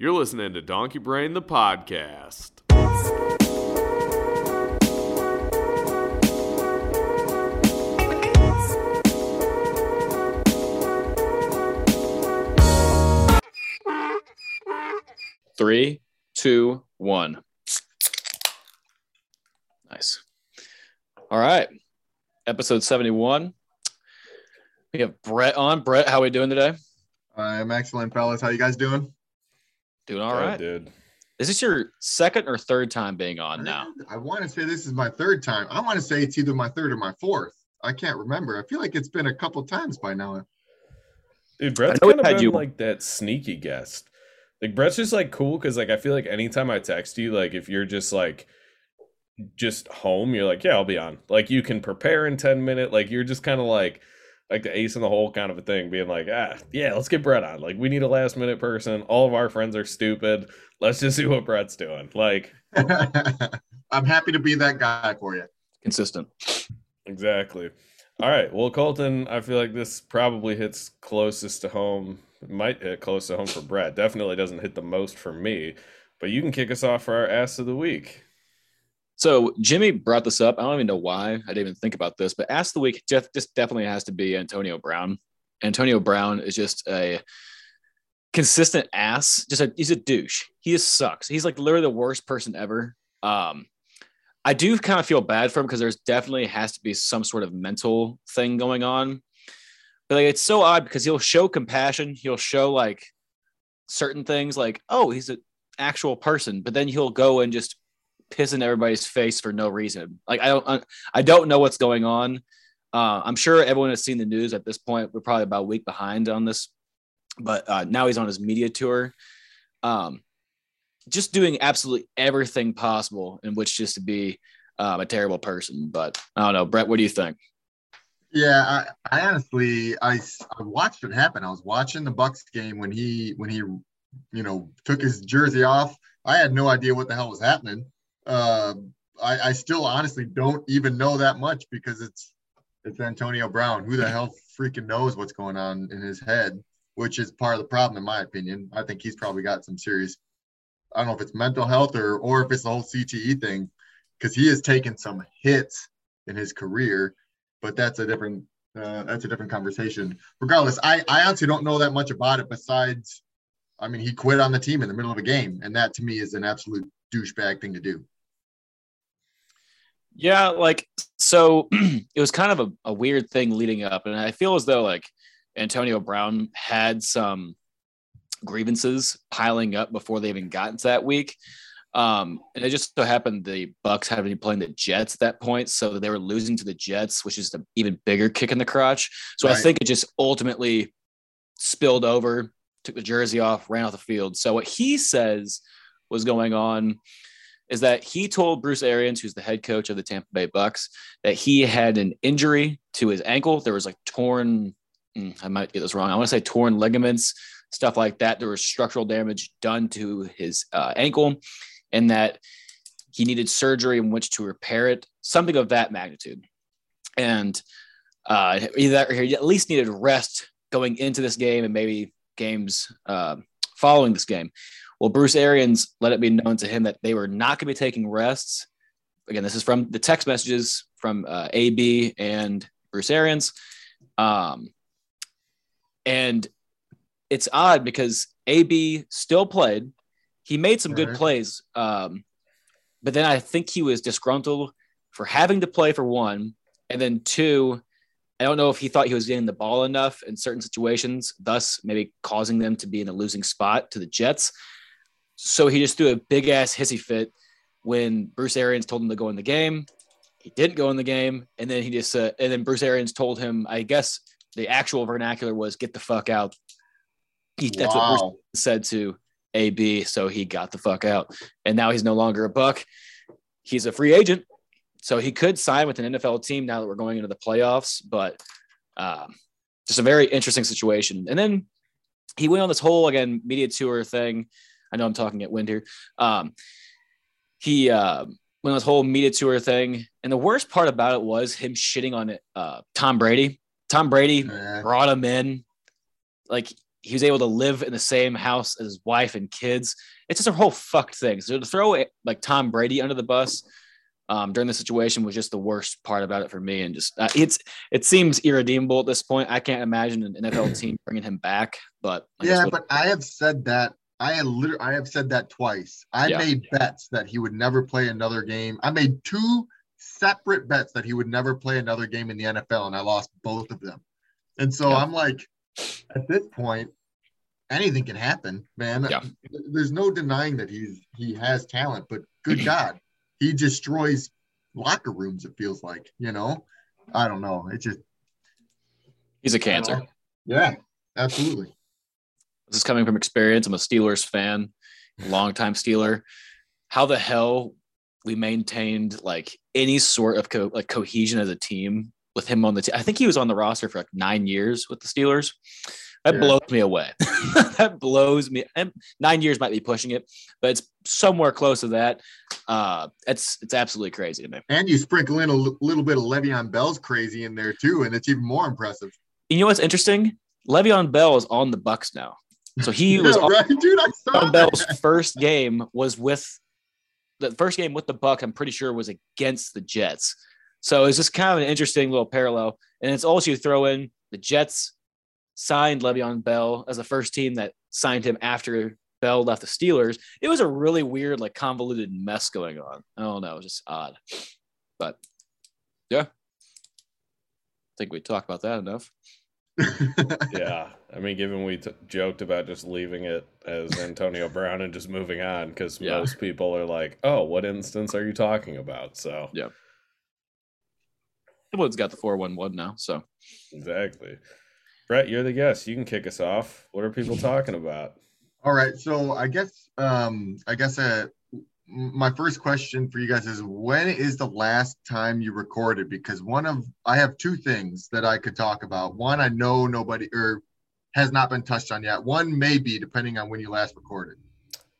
You're listening to Donkey Brained, the podcast. Three, two, one. Nice. All right. Episode 71. We have Brett on. Brett, how are we doing today? I'm excellent, fellas. How you guys doing? Doing all right. dude. Is this your second or third time being on now? I want to say this is my third time. I want to say it's either my third or my fourth. I can't remember. I feel like it's been a couple times by now. Dude, Brett's I know kind of been you- like that sneaky guest. Like Brett's just like cool because like I feel like anytime I text you, like if you're just like just home, you're like, yeah, I'll be on. Like you can prepare in 10 minutes. Like you're just kind of like like the ace in the hole kind of a thing, being like, ah, yeah, let's get Brett on. Like we need a last minute person. All of our friends are stupid. Let's just see what Brett's doing. Like I'm happy to be that guy for you. Consistent. Exactly. All right. Well, Colton, I feel like this probably hits closest to home. It might hit close to home for Brett. Definitely doesn't hit the most for me. But you can kick us off for our ass of the week. So Jimmy brought this up. I don't even know why. I didn't even think about this, but ask the week Jeff just definitely has to be Antonio Brown. Antonio Brown is just a consistent ass. Just a he's a douche. He just sucks. He's like literally the worst person ever. Um, I do kind of feel bad for him because there's definitely has to be some sort of mental thing going on. But like it's so odd because he'll show compassion. He'll show like certain things like, oh, he's an actual person, but then he'll go and just piss in everybody's face for no reason. Like I don't I don't know what's going on. Uh, I'm sure everyone has seen the news at this point. We're probably about a week behind on this, but uh, now he's on his media tour, um, just doing absolutely everything possible in which just to be um, a terrible person. But I don't know, Brett. What do you think? Yeah, I, I honestly, I watched it happen. I was watching the Bucs game when he when he, you know, took his jersey off. I had no idea what the hell was happening. Uh, I, I still honestly don't even know that much because it's it's Antonio Brown. Who the hell freaking knows what's going on in his head? Which is part of the problem, in my opinion. I think he's probably got some serious. I don't know if it's mental health or or if it's the whole CTE thing, because he has taken some hits in his career but that's a different uh, that's a different conversation. Regardless, I I honestly don't know that much about it. Besides, I mean, he quit on the team in the middle of a game, and that to me is an absolute douchebag thing to do. Yeah, like so it was kind of a, a weird thing leading up, and I feel as though like Antonio Brown had some grievances piling up before they even got into that week. Um, and it just so happened the Bucs had been playing the Jets at that point, so they were losing to the Jets, which is the even bigger kick in the crotch. So I think it just ultimately spilled over, took the jersey off, ran off the field. So what he says was going on is that he told Bruce Arians, who's the head coach of the Tampa Bay Bucs, that he had an injury to his ankle. There was like torn, mm, I might get this wrong. I want to say torn ligaments, stuff like that. There was structural damage done to his uh, ankle, and that he needed surgery in which to repair it, something of that magnitude. And uh, either he at least needed rest going into this game and maybe games uh, following this game. Well, Bruce Arians let it be known to him that they were not going to be taking rests. Again, this is from the text messages from uh, AB and Bruce Arians. Um, and it's odd because AB still played. He made some good plays. Um, but then I think he was disgruntled for having to play for one. And then two, I don't know if he thought he was getting the ball enough in certain situations, thus maybe causing them to be in a losing spot to the Jets. So he just threw a big ass hissy fit when Bruce Arians told him to go in the game. He didn't go in the game, and then he just uh, and then Bruce Arians told him, I guess the actual vernacular was "get the fuck out." He, that's what Bruce said to AB, so he got the fuck out, and now he's no longer a Buc. He's a free agent, so he could sign with an NFL team now that we're going into the playoffs. But um, just a very interesting situation. And then he went on this whole again media tour thing. I know I'm talking at wind here. Um, he uh, went on this whole media tour thing, and the worst part about it was him shitting on it. Uh, Tom Brady. Tom Brady Yeah. brought him in. Like he was able to live in the same house as his wife and kids. It's just a whole fucked thing. So to throw like Tom Brady under the bus um, during the situation was just the worst part about it for me. And just uh, it's it seems irredeemable at this point. I can't imagine an NFL team bringing him back. But I yeah, but I have said that. I had literally, I have said that twice. I yeah. made bets that he would never play another game. I made two separate bets that he would never play another game in the NFL, and I lost both of them. And so yeah. I'm like, at this point, anything can happen, man. Yeah. There's no denying that he's he has talent, but good God, he destroys locker rooms. It feels like, you know. I don't know. It just he's a cancer. Yeah, absolutely. This is coming from experience. I'm a Steelers fan, longtime Steeler. How the hell we maintained like any sort of co- like cohesion as a team with him on the team. I think he was on the roster for like nine years with the Steelers. That yeah. blows me away. that blows me. And nine years might be pushing it, but it's somewhere close to that. Uh, it's it's absolutely crazy to me. And you sprinkle in a l- little bit of Le'Veon Bell's crazy in there too, and it's even more impressive. You know what's interesting? Le'Veon Bell is on the Bucs now, so he yeah, was right, dude. I saw Le'Veon Bell's first game was with the first game with the Buc. I'm pretty sure was against the Jets. So it's just kind of an interesting little parallel. And it's also you throw in the Jets signed Le'Veon Bell as the first team that signed him after Bell left the Steelers. It was a really weird, like convoluted mess going on. I don't know, it was just odd. But yeah. I think we talked about that enough. Yeah. I mean, given we t- joked about just leaving it as Antonio Brown and just moving on, because yeah. most people are like, oh, what instance are you talking about? So, yeah. Everyone's got the 411 now. So, exactly. Brett, you're the guest. You can kick us off. What are people talking about? All right. So, I guess, um, I guess, uh, my first question for you guys is when is the last time you recorded? Because one of, I have two things that I could talk about. One, I know nobody or has not been touched on yet. One may be, depending on when you last recorded.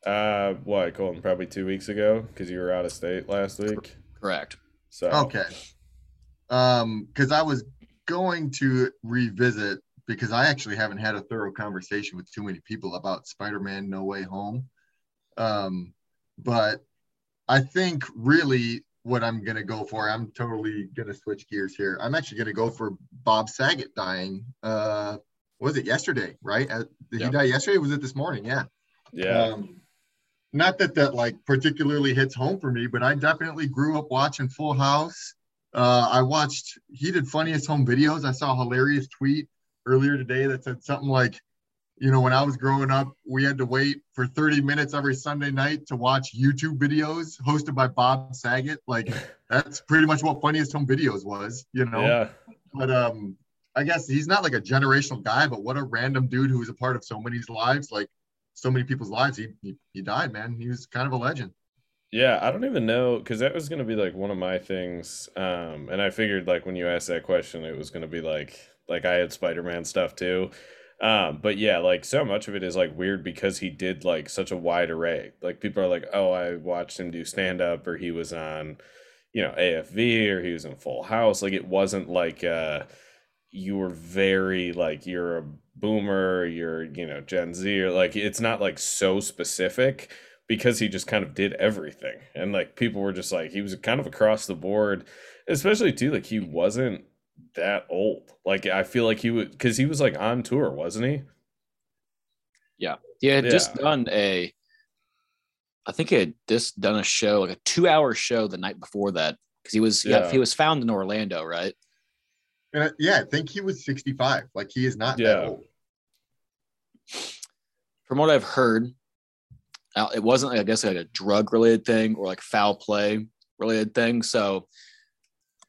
Uh, what, Colton? Probably two weeks ago because you were out of state last week. Correct. So okay, um, because I was going to revisit because I actually haven't had a thorough conversation with too many people about Spider-Man No Way Home. Um, but I think really what I'm gonna go for, I'm totally gonna switch gears here. I'm actually gonna go for Bob Saget dying. Uh, was it yesterday? Right? Uh, did yep. he die yesterday? was it this morning? Yeah. Yeah. Um, not that that like particularly hits home for me, but I definitely grew up watching Full House. Uh, I watched he did funniest home videos. I saw a hilarious tweet earlier today that said something like, you know, when I was growing up, we had to wait for 30 minutes every Sunday night to watch YouTube videos hosted by Bob Saget. Like that's pretty much what funniest home videos was, you know. Yeah. But um, I guess he's not like a generational guy, but what a random dude who was a part of so many lives, like so many people's lives. He he, he died, man. He was kind of a legend. Yeah, I don't even know because that was going to be like one of my things. Um, and I figured like when you asked that question, it was going to be like like I had Spider Man stuff too. Um, but yeah, like so much of it is like weird because he did like such a wide array. Like people are like, oh, I watched him do stand up, or he was on, you know, AFV, or he was in Full House. Like it wasn't like uh, you were very like you're a boomer, you're you know Gen Z, or like it's not like so specific because he just kind of did everything. And like people were just like he was kind of across the board, especially too like he wasn't that old. Like I feel like he would cuz he was like on tour, wasn't he? Yeah. He had yeah. just done a I think he had just done a show, like a 2-hour show the night before that cuz he was yeah. yeah. he was found in Orlando, right? Uh, yeah, I think he was 65. Like he is not yeah. that old. From what I've heard, it wasn't, I guess, like a drug related thing or like foul play related thing. So,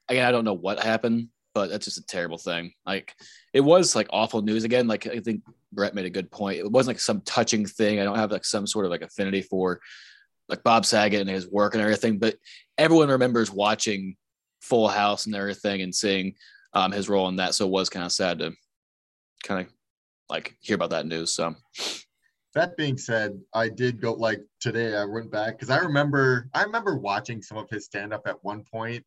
again, I don't know what happened, but that's just a terrible thing. Like, it was like awful news again. Like, I think Brett made a good point. It wasn't like some touching thing. I don't have like some sort of like affinity for like Bob Saget and his work and everything, but everyone remembers watching Full House and everything and seeing um, his role in that. So it was kind of sad to kind of like hear about that news. So that being said, I did go like today. I went back because I remember I remember watching some of his stand up at one point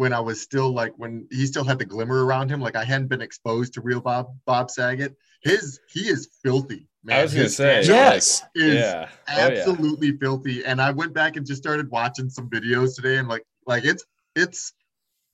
when I was still like when he still had the glimmer around him, like I hadn't been exposed to real Bob Bob Saget. His he is filthy. Man. I was gonna His say, Yes. is yeah, Oh, yeah. absolutely filthy. And I went back and just started watching some videos today, and like like it's it's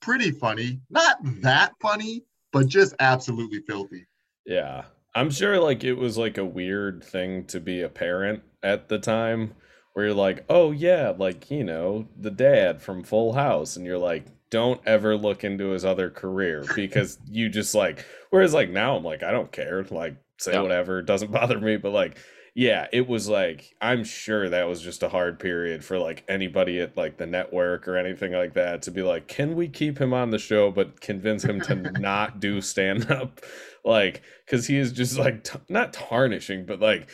pretty funny. Not that funny, but just absolutely filthy. Yeah. I'm sure like it was like a weird thing to be a parent at the time where you're like, "Oh yeah, like, you know, the dad from Full House." And you're like, "Don't ever look into his other career because you just like whereas like now I'm like, I don't care. Like say Yeah. whatever, it doesn't bother me, but like yeah, it was like I'm sure that was just a hard period for like anybody at like the network or anything like that to be like, can we keep him on the show but convince him to not do stand up? Like, because he is just like t- not tarnishing, but like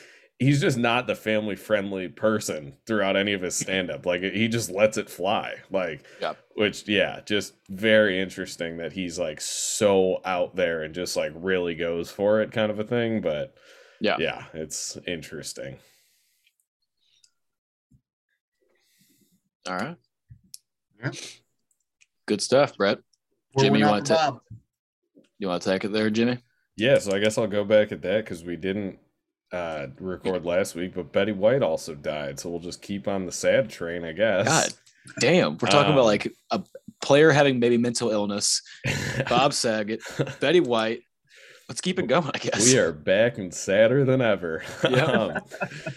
he's just not the family friendly person throughout any of his stand up. Like he just lets it fly. Like, Yep. which yeah, just very interesting that he's like so out there and just like really goes for it, kind of a thing. But Yeah. yeah, it's interesting. All right. Yeah. Good stuff, Brett. Pour Jimmy, you want to- Bob. You want to take it there, Jimmy? Yeah, so I guess I'll go back at that because we didn't uh record last week, but Betty White also died, so we'll just keep on the sad train, I guess. God damn. We're talking Um, about like a player having maybe mental illness, Bob Saget, Betty White. Let's keep it going, I guess. we are back and sadder than ever. Yeah. um,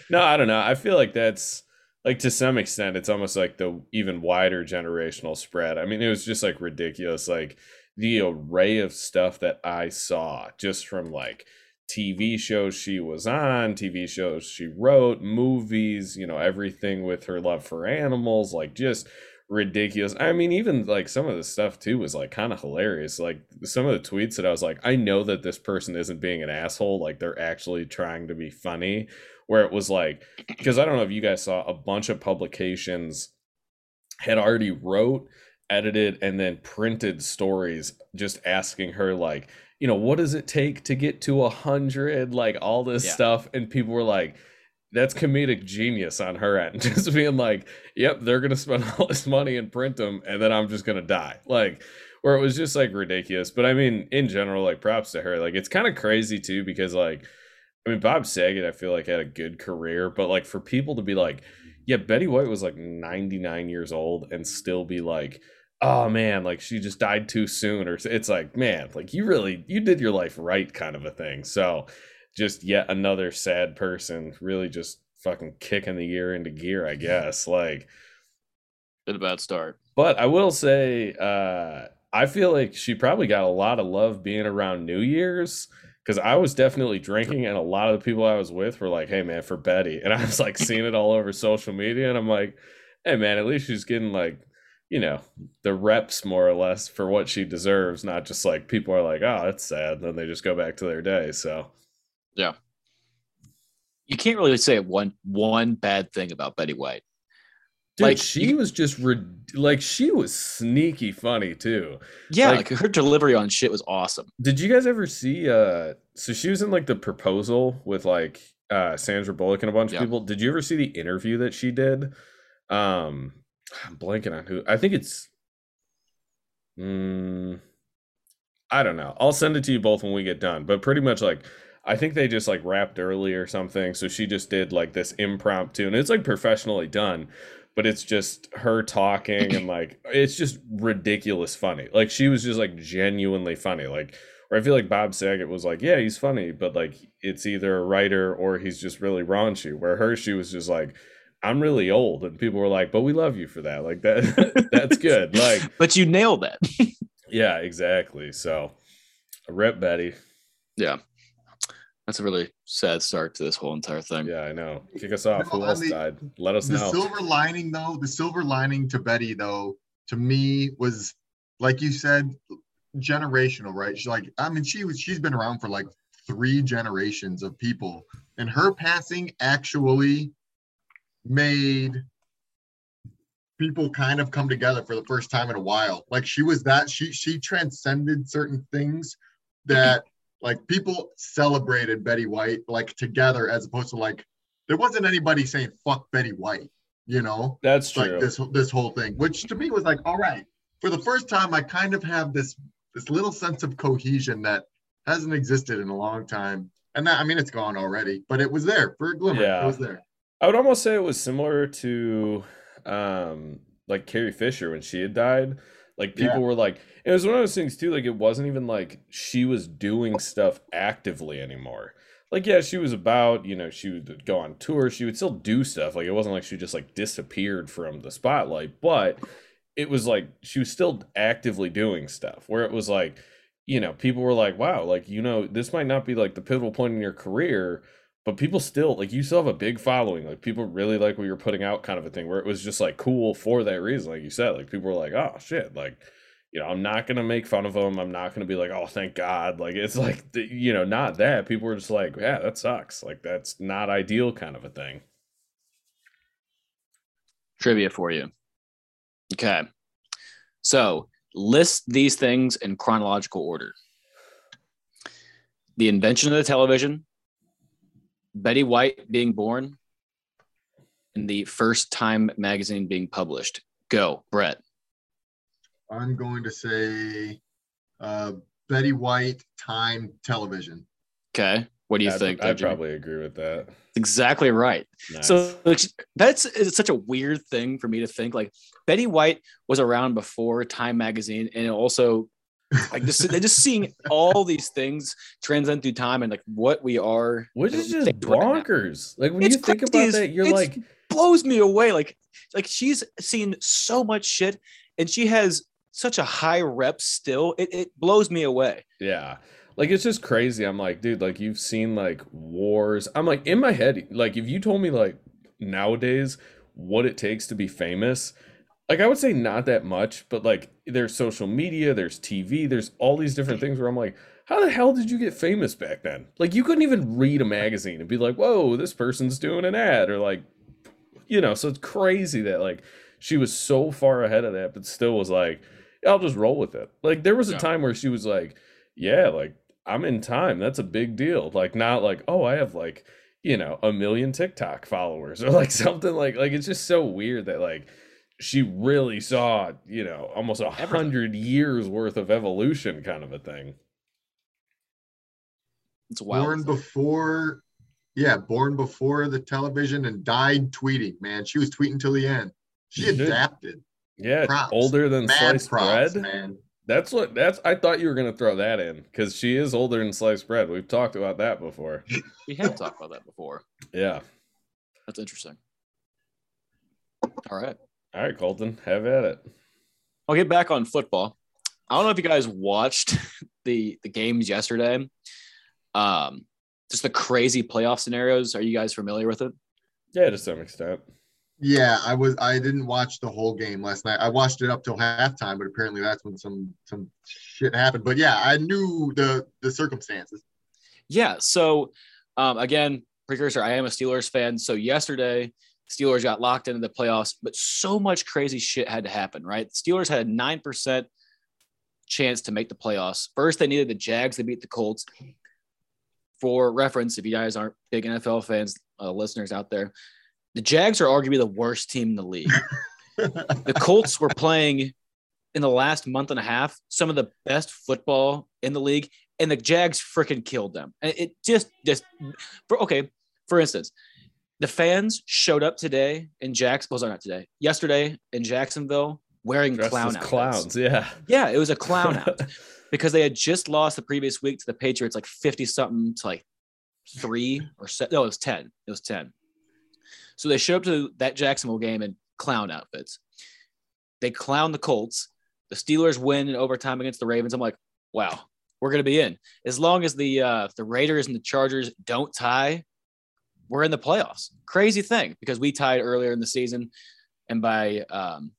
no, I don't know. I feel like that's like to some extent, it's almost like the even wider generational spread. I mean, it was just like ridiculous, like the array of stuff that I saw just from like TV shows she was on, TV shows she wrote, movies, you know, everything with her love for animals, like just ridiculous. I mean, even like some of the stuff too was like kind of hilarious. Like some of the tweets that I was like, I know that this person isn't being an asshole. Like they're actually trying to be funny. Where it was like, because I don't know if you guys saw a bunch of publications had already wrote, edited, and then printed stories just asking her like, you know, what does it take to get to a hundred? Like all this Yeah. stuff, and people were like. That's comedic genius on her end, just being like, "Yep, they're gonna spend all this money and print them, and then I'm just gonna die." Like, where it was just like ridiculous. But I mean, in general, like props to her. Like, it's kind of crazy too because like, I mean, Bob Saget, I feel like had a good career, but like for people to be like, yeah, Betty White was like 99 years old and still be like, oh man, like she just died too soon, or it's like, man, like you really you did your life right, kind of a thing. So, just yet another sad person, really just fucking kicking the year into gear, I guess. Like, Been a bad start. but I will say, uh, I feel like she probably got a lot of love being around New Year's because I was definitely drinking, and a lot of the people I was with were like, "Hey, man, for Betty," and I was like seeing it all over social media, and I'm like, "Hey, man, at least she's getting like." You know, the reps more or less for what she deserves, not just like people are like, oh, that's sad. and Then they just go back to their day. So, yeah You can't really say one one bad thing about Betty White. dude, Like, she was just rid- like, she was sneaky funny too. Yeah, Like- like, her delivery on shit was awesome. Did you guys ever see uh so she was in like the proposal with like uh Sandra Bullock and a bunch Yeah. of people. Did you ever see the interview that she did? Um I'm blanking on who. I think it's mm, I don't know. I'll send it to you both when we get done. But pretty much like I think they just like wrapped early or something. So she just did like this impromptu and it's like professionally done, but it's just her talking and like it's just ridiculous funny. Like she was just like genuinely funny. Like where I feel like Bob Saget was like, yeah, he's funny, but like it's either a writer or he's just really raunchy. Where her, she was just like, I'm really old, and people were like, but we love you for that. Like that, that's good. Like, But you nailed that. yeah, exactly. So, rip Betty. yeah. That's a really sad start to this whole entire thing. Yeah, I know. Kick us off. No, Who I else mean, died? Let us the know. The silver lining though the silver lining to betty though to me was like you said generational right she's like i mean she was she's been around for like three generations of people and her passing actually made people kind of come together for the first time in a while like she was that she she transcended certain things that like people celebrated betty white like together as opposed to like there wasn't anybody saying fuck Betty White, you know, That's true. like this this whole thing, which to me was like, all right, for the first time, I kind of have this this little sense of cohesion that hasn't existed in a long time. And that, I mean, it's gone already, but it was there for a glimmer. Yeah. It was there. I would almost say it was similar to um like Carrie Fisher when she had died. Like people Yeah. were like it was one of those things too, like it wasn't even like she was doing stuff actively anymore. Like yeah, she was about, you know, she would go on tour, she would still do stuff. Like it wasn't like she just like disappeared from the spotlight, but it was like she was still actively doing stuff where it was like, you know, people were like, wow, like, you know, this might not be like the pivotal point in your career, but people still like you still have a big following like people really like what you're putting out kind of a thing where it was just like cool for that reason like you said like people were like oh shit like you know i'm not gonna make fun of them i'm not gonna be like oh thank god like it's like you know not that people were just like yeah that sucks like that's not ideal kind of a thing Trivia for you. Okay. So list these things in chronological order the invention of the television, Betty White being born, and the first Time magazine being published. Go, Brett. I'm going to say uh, Betty White Time Television. Okay. What do you I'd- think? i'd Dr. Jimmy? probably agree with that exactly right. Nice. So like, that's it's such a weird thing for me to think. Like Betty White was around before Time magazine, and it also like just just seeing all these things transcend through time and like what we are, which is just bonkers like when It's you think crazy about that you're it's- like blows me away. Like like she's seen so much shit, and she has such a high rep still. It it blows me away. Yeah. Like it's just crazy. I'm like, dude, like you've seen like wars. I'm like in my head, like if you told me like nowadays what it takes to be famous, like I would say not that much, but like there's social media, there's TV, there's all these different things where I'm like, how the hell did you get famous back then? Like you couldn't even read a magazine and be like, whoa, this person's doing an ad or like, you know, so it's crazy that like she was so far ahead of that, but still was like, I'll just roll with it. Like there was a time where she was like, yeah, like I'm in time. That's a big deal. Like not like, oh, I have like, you know, a million TikTok followers or like something like like it's just so weird that like she really saw, you know, almost a hundred years worth of evolution kind of a thing. It's wild. born before, yeah, born before the television and died tweeting. Man, she was tweeting till the end. She She did. adapted. Yeah, Props. older than Mad sliced props, bread. man. That's what that's I thought you were gonna throw that in because she is older than sliced bread. We've talked about that before. we have talked about that before. Yeah. That's interesting. All right. All right, Colton, have at it. I'll get back on football. I don't know if you guys watched the the games yesterday. Um, just the crazy playoff scenarios. Are you guys familiar with it? Yeah, to some extent. Yeah, I was. I didn't watch the whole game last night. I watched it up till halftime, but apparently that's when some some shit happened. But yeah, I knew the the circumstances. Yeah. So um, again, precursor. I am a Steelers fan. So yesterday, Steelers got locked into the playoffs, but so much crazy shit had to happen. Right? Steelers had a nine percent chance to make the playoffs. First, they needed the Jags to beat the Colts. For reference, if you guys aren't big NFL fans, uh, listeners out there, the Jags are arguably the worst team in the league. the Colts were playing in the last month and a half some of the best football in the league, and the Jags freaking killed them. And it just, just for okay. For instance, the fans showed up today in Jacksonville. Was not today? Yesterday in Jacksonville, wearing Dressed clown outfits. clowns, yeah. Yeah, it was a clown out because they had just lost the previous week to the Patriots, like fifty something to like three or se- no, it was ten. It was ten. So they showed up to that Jacksonville game in clown outfits. They clown the Colts. The Steelers win in overtime against the Ravens. I'm like, wow, we're gonna be in. As long as the uh, the Raiders and the Chargers don't tie, we're in the playoffs. Crazy thing because we tied earlier in the season, and by um,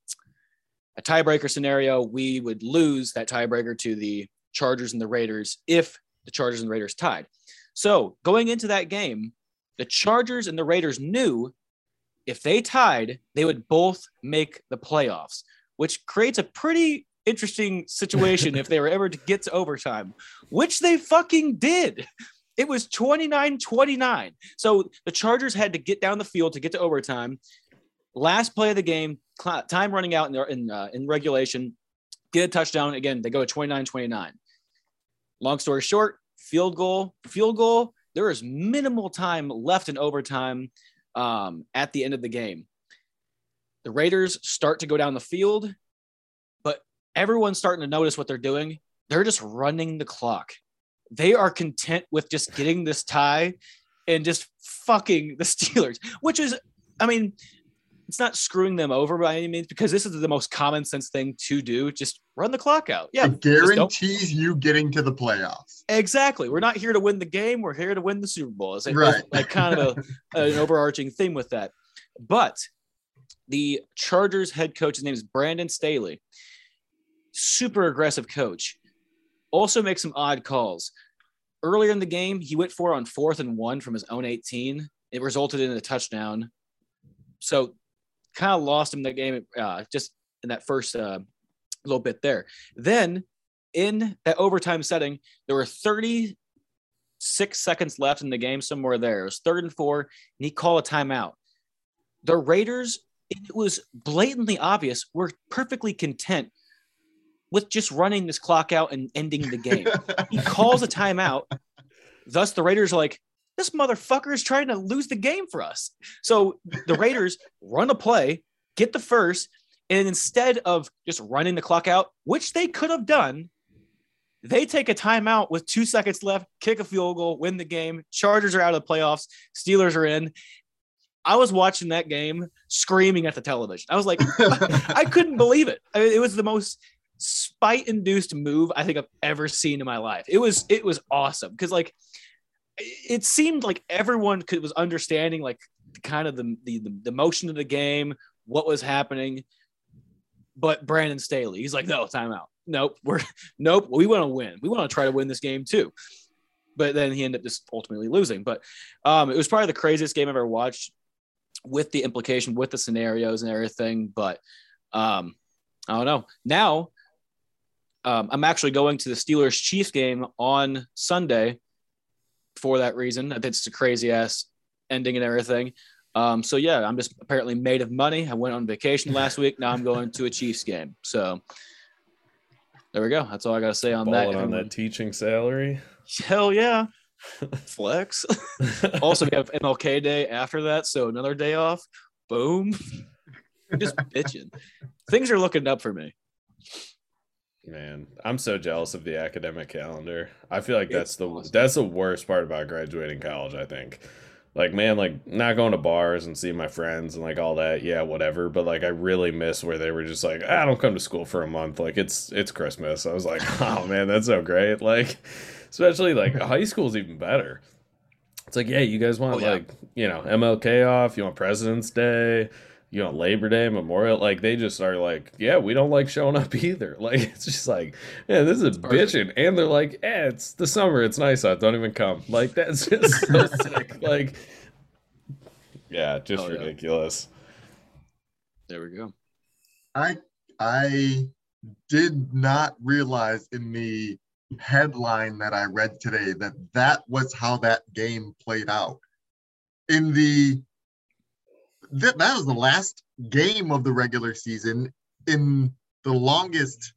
a tiebreaker scenario, we would lose that tiebreaker to the Chargers and the Raiders if the Chargers and Raiders tied. So going into that game, the Chargers and the Raiders knew if they tied, they would both make the playoffs, which creates a pretty interesting situation if they were ever to get to overtime, which they fucking did. It was 29 29. So the Chargers had to get down the field to get to overtime. Last play of the game, time running out in, in, uh, in regulation. get a touchdown. Again, they go to 29 29. Long story short, field goal, field goal. There is minimal time left in overtime um, at the end of the game. The Raiders start to go down the field, but everyone's starting to notice what they're doing. They're just running the clock. They are content with just getting this tie and just fucking the Steelers, which is, I mean, it's not screwing them over by any means because this is the most common sense thing to do. Just run the clock out. Yeah. It guarantees you getting to the playoffs. Exactly. We're not here to win the game. We're here to win the Super Bowl. It's like, right. like kind of a, an overarching theme with that. But the Chargers head coach, his name is Brandon Staley, super aggressive coach, also makes some odd calls. Earlier in the game, he went for on fourth and one from his own 18. It resulted in a touchdown. So kind of lost him the game uh, just in that first uh, little bit there. Then in that overtime setting, there were 36 seconds left in the game, somewhere there. It was third and four, and he called a timeout. The Raiders, it was blatantly obvious, were perfectly content with just running this clock out and ending the game. he calls a timeout. Thus, the Raiders are like, this motherfucker is trying to lose the game for us. So the Raiders run a play, get the first, and instead of just running the clock out, which they could have done, they take a timeout with two seconds left, kick a field goal, win the game. Chargers are out of the playoffs. Steelers are in. I was watching that game screaming at the television. I was like, I couldn't believe it. I mean, it was the most spite induced move I think I've ever seen in my life. It was it was awesome because like it seemed like everyone could was understanding like kind of the, the the motion of the game, what was happening. But Brandon Staley, he's like, no, timeout. Nope, we're nope. We want to win. We want to try to win this game too. But then he ended up just ultimately losing. But um, it was probably the craziest game I've ever watched with the implication, with the scenarios and everything. But um, I don't know. Now um, I'm actually going to the Steelers Chiefs game on Sunday for that reason. I think it's a crazy ass ending and everything. Um, so yeah, I'm just apparently made of money. I went on vacation last week. Now I'm going to a Chiefs game. So there we go. That's all I got to say on Balling that. On that teaching salary. Hell yeah. Flex. also, we have MLK Day after that, so another day off. Boom. just bitching. Things are looking up for me. Man, I'm so jealous of the academic calendar. I feel like that's the awesome. that's the worst part about graduating college, I think. Like, man, like not going to bars and seeing my friends and like all that, yeah, whatever. But like I really miss where they were just like, I ah, don't come to school for a month. Like it's it's Christmas. I was like, oh man, that's so great. Like, especially like high school is even better. It's like, yeah, you guys want oh, yeah. like, you know, MLK off, you want President's Day you know labor day memorial like they just are like yeah we don't like showing up either. Like it's just like yeah this is bitching. And they're like yeah it's the summer it's nice out don't even come. Like that's just so sick. Like yeah just oh, ridiculous. Yeah. there we go. I i did not realize in the headline that i read today that that was how that game played out. In the that, that was the last game of the regular season in the longest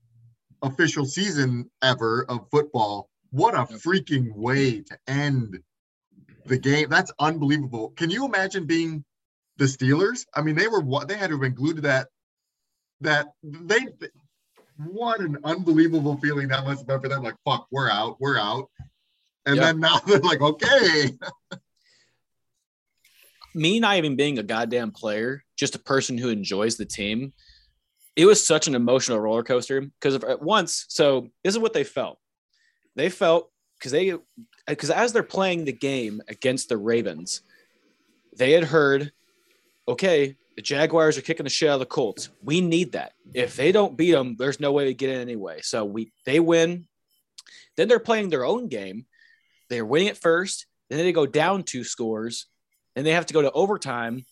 official season ever of football. What a freaking way to end the game. That's unbelievable. Can you imagine being the Steelers? I mean, they were what they had to have been glued to that that they what an unbelievable feeling that must have been for them. Like, fuck, we're out, we're out. And yep. then now they're like, okay. Me not even being a goddamn player, just a person who enjoys the team, it was such an emotional roller coaster because at once, so this is what they felt. They felt because they because as they're playing the game against the Ravens, they had heard, okay, the Jaguars are kicking the shit out of the Colts. We need that. If they don't beat them, there's no way to get in anyway. So we they win. Then they're playing their own game. They're winning it first. Then they go down two scores and they have to go to overtime.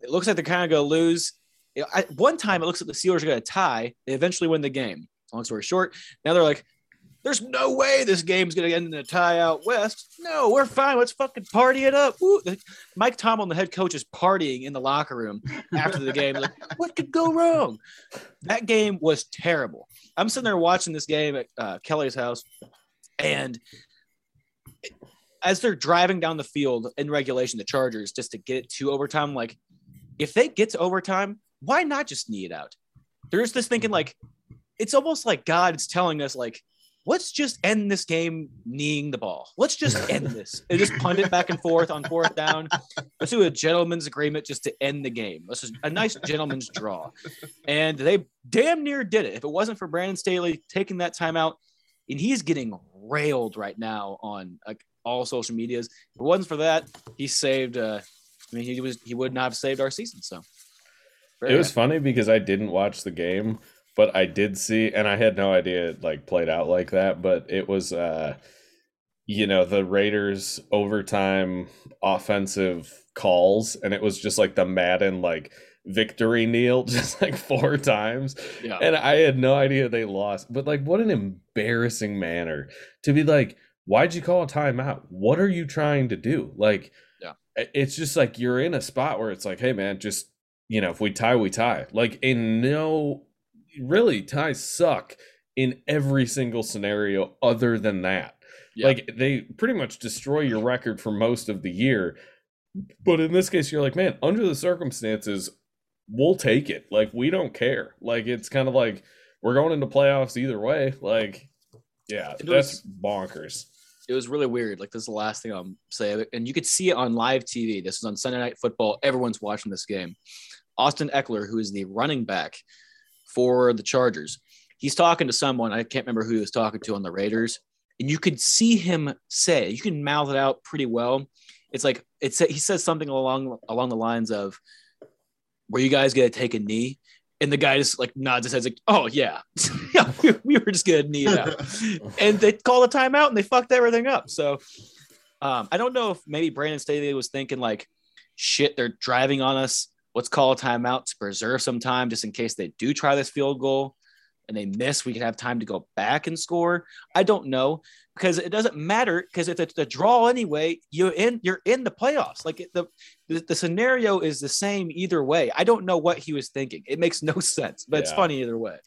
It looks like they're kind of going to lose. At one time, it looks like the Steelers are going to tie. They eventually win the game. Long story short, now they're like, there's no way this game's gonna end in a tie out west. No, we're fine. Let's fucking party it up. Mike Tomlin, the head coach, is partying in the locker room after the game. Like, what could go wrong? That game was terrible. I'm sitting there watching this game at uh, Kelly's house, and as they're driving down the field in regulation, the Chargers just to get it to overtime, like if they get to overtime, why not just knee it out? There's this thinking like it's almost like God's telling us like let's just end this game kneeing the ball. Let's just end this and just punt it back and forth on fourth down. Let's do a gentleman's agreement just to end the game. This is a nice gentleman's draw. And they damn near did it. If it wasn't for Brandon Staley taking that timeout, and he's getting railed right now on like all social medias. If it wasn't for that, he saved uh I mean he was he would not have saved our season. So it was funny because I didn't watch the game but I did see, and I had no idea it like played out like that. But it was, uh, you know, the Raiders overtime offensive calls, and it was just like the Madden like victory kneel just like four times. Yeah. And I had no idea they lost. But like what an embarrassing manner to be like, why'd you call a timeout? What are you trying to do? Like yeah. it's just like you're in a spot where it's like, hey man, just you know, if we tie, we tie. Like in no really ties suck in every single scenario other than that. Yeah. Like they pretty much destroy your record for most of the year. But in this case, you're like, man, under the circumstances, we'll take it. Like we don't care. Like it's kind of like we're going into playoffs either way. Like, yeah, that's bonkers. It was really weird. Like this is the last thing I'll say, and you could see it on live TV. This was on Sunday Night Football. Everyone's watching this game. Austin Ekeler, who is the running back for the Chargers. He's talking to someone, I can't remember who he was talking to on the Raiders, and you could see him say, you can mouth it out pretty well. It's like it's he says something along along the lines of, "Were you guys gonna take a knee?" And the guy just like nods his head, like, "Oh yeah, yeah, we were just gonna knee it out." and they call a timeout and they fucked everything up. So um, I don't know if maybe Brandon Staley was thinking like, "Shit, they're driving on us let's call a timeout to preserve some time just in case they do try this field goal and they miss, we can have time to go back and score. I don't know because it doesn't matter because if it's a draw anyway, you're in you're in the playoffs. Like the, the, the scenario is the same either way. I don't know what he was thinking. It makes no sense, but yeah. it's funny either way.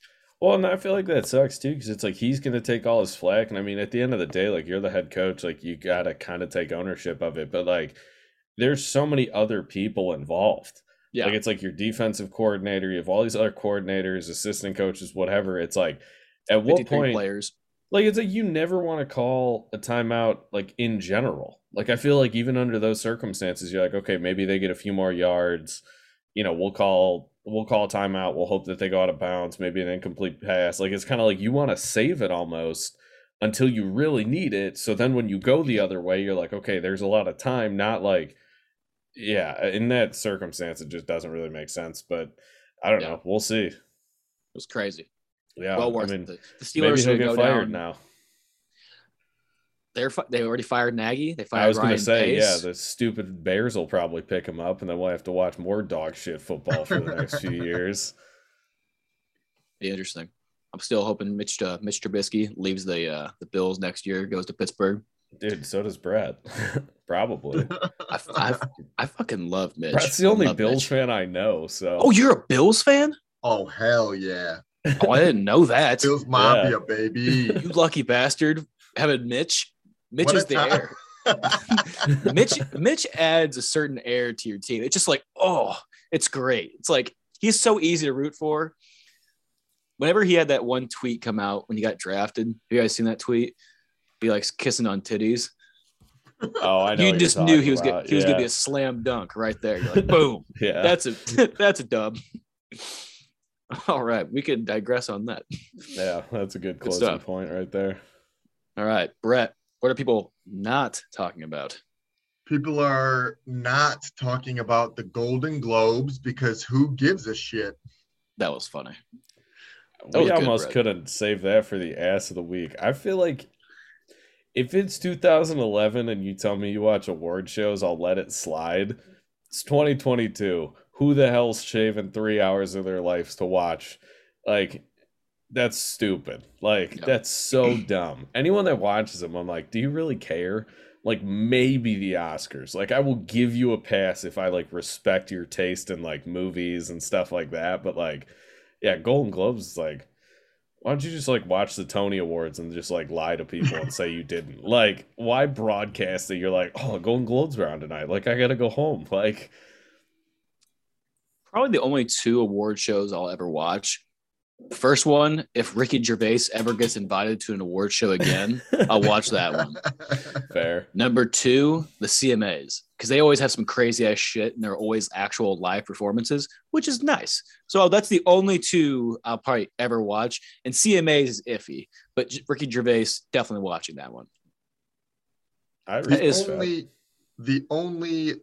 Well, and I feel like that sucks too because it's like he's going to take all his flack, and I mean, at the end of the day, like you're the head coach, like you got to kind of take ownership of it. But like, there's so many other people involved yeah. Like it's like your defensive coordinator, you have all these other coordinators, assistant coaches, whatever. It's like at what point players. Like it's like you never want to call a timeout like in general. Like I feel like even under those circumstances, you're like, okay, maybe they get a few more yards. You know, we'll call we'll call a timeout. We'll hope that they go out of bounds, maybe an incomplete pass. Like it's kind of like you want to save it almost until you really need it. So then when you go the other way, you're like, okay, there's a lot of time, not like yeah, in that circumstance, it just doesn't really make sense. But I don't yeah. know. We'll see. It was crazy. Yeah, well worth I mean, it. The, the Steelers maybe he'll get fired down. now. They're they already fired Nagy. They fired. I was going to say, Pace. yeah, the stupid Bears will probably pick him up, and then we'll have to watch more dog shit football for the next few years. Be interesting. I'm still hoping Mitch uh, Mitch Trubisky leaves the uh, the Bills next year, goes to Pittsburgh. Dude, so does Brett. Probably. I, I, I, fucking love Mitch. That's the only Bills Mitch. fan I know. So. Oh, you're a Bills fan? Oh hell yeah! Oh, I didn't know that. Bills Mafia, yeah. baby. You lucky bastard. Having Mitch. Mitch what is the air. Mitch Mitch adds a certain air to your team. It's just like, oh, it's great. It's like he's so easy to root for. Whenever he had that one tweet come out when he got drafted, have you guys seen that tweet? Be like kissing on titties. Oh, I know. You just knew he was gonna, he was gonna be a slam dunk right there. You're like, boom. yeah, that's a that's a dub. All right, we can digress on that. Yeah, that's a good, good closing stuff. point right there. All right, Brett, what are people not talking about? People are not talking about the Golden Globes because who gives a shit? That was funny. That we was almost good, couldn't save that for the ass of the week. I feel like if it's 2011 and you tell me you watch award shows, I'll let it slide. It's 2022. Who the hell's shaving three hours of their lives to watch? Like, That's stupid. Like Yeah. that's so dumb. Anyone that watches them, I'm like, do you really care? Like maybe the Oscars. Like I will give you a pass if I like respect your taste in like movies and stuff like that. But like, yeah, Golden Globes is like, why don't you just like watch the Tony Awards and just like lie to people and say you didn't? Like, why broadcast that you're like, oh, Golden Globes are on tonight? Like I gotta go home. Like, Probably the only two award shows I'll ever watch. First one, if Ricky Gervais ever gets invited to an award show again, I'll watch that one. fair. Number two, the CMAs, because they always have some crazy ass shit and they're always actual live performances, which is nice. So that's the only two I'll probably ever watch. And CMAs is iffy, but Ricky Gervais definitely watching that one. I That is respect only the only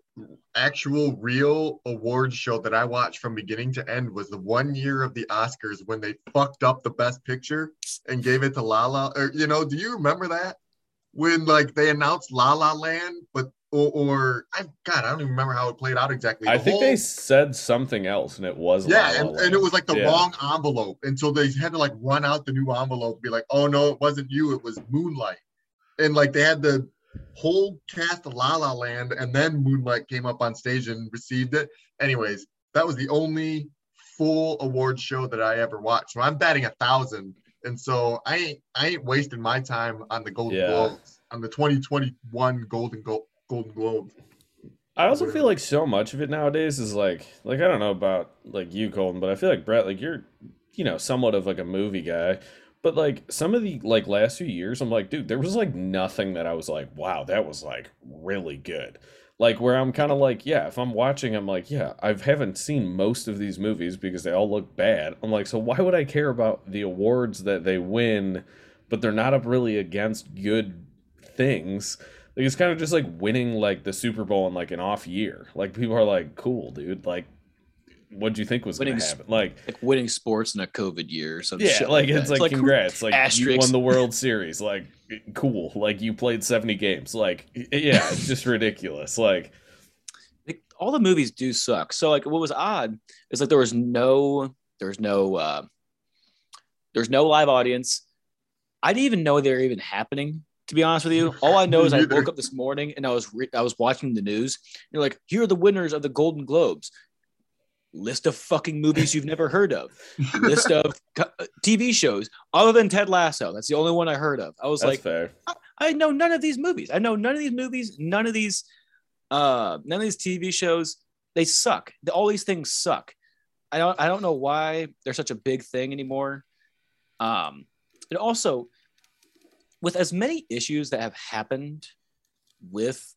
actual real award show that I watched from beginning to end was the one year of the Oscars when they fucked up the best picture and gave it to La La. Or you know, do you remember that when like they announced La La Land, but or, or I God, I don't even remember how it played out exactly. I think whole- they said something else, and it was yeah, and, and it was like the Yeah. wrong envelope. And so they had to like run out the new envelope and be like, oh no, it wasn't you, it was Moonlight. And like they had the whole cast of La La Land, and then Moonlight came up on stage and received it. Anyways, that was the only full award show that I ever watched. So I'm batting a thousand. And so I ain't I ain't wasting my time on the Golden Yeah. Globes, on the 2021 Golden Go- Golden Globe. I also feel like so much of it nowadays is like, like I don't know about like you, Colton, but I feel like Brett, like you're, you know, somewhat of like a movie guy. But like some of the like last few years, I'm like, dude, there was like nothing that I was like, wow, that was like really good. Like where I'm kind of like, yeah, if I'm watching, I'm like, yeah, I haven't seen most of these movies because they all look bad. I'm like, so why would I care about the awards that they win, but they're not up really against good things? Like it's kind of just like winning like the Super Bowl in like an off year. Like people are like, cool, dude. Like, what'd you think was gonna happen? Like, Like winning sports in a COVID year or some yeah, like that. it's like, congrats, like you won the World Series. Like, cool. Like you played seventy games. Like, yeah, it's just ridiculous. Like, like, all the movies do suck. So like what was odd is like there was no there was no uh there's no live audience. I didn't even know they were even happening. To be honest with you, all I know is I woke up this morning and I was re- I was watching the news. You're like, here are the winners of the Golden Globes. List of fucking movies you've never heard of. List of co- TV shows other than Ted Lasso. That's the only one I heard of. I was that's like, fair. I know none of these movies. I know none of these movies, none of these uh none of these TV shows. They suck. All these things suck. I don't I don't know why they're such a big thing anymore. Um and also with as many issues that have happened with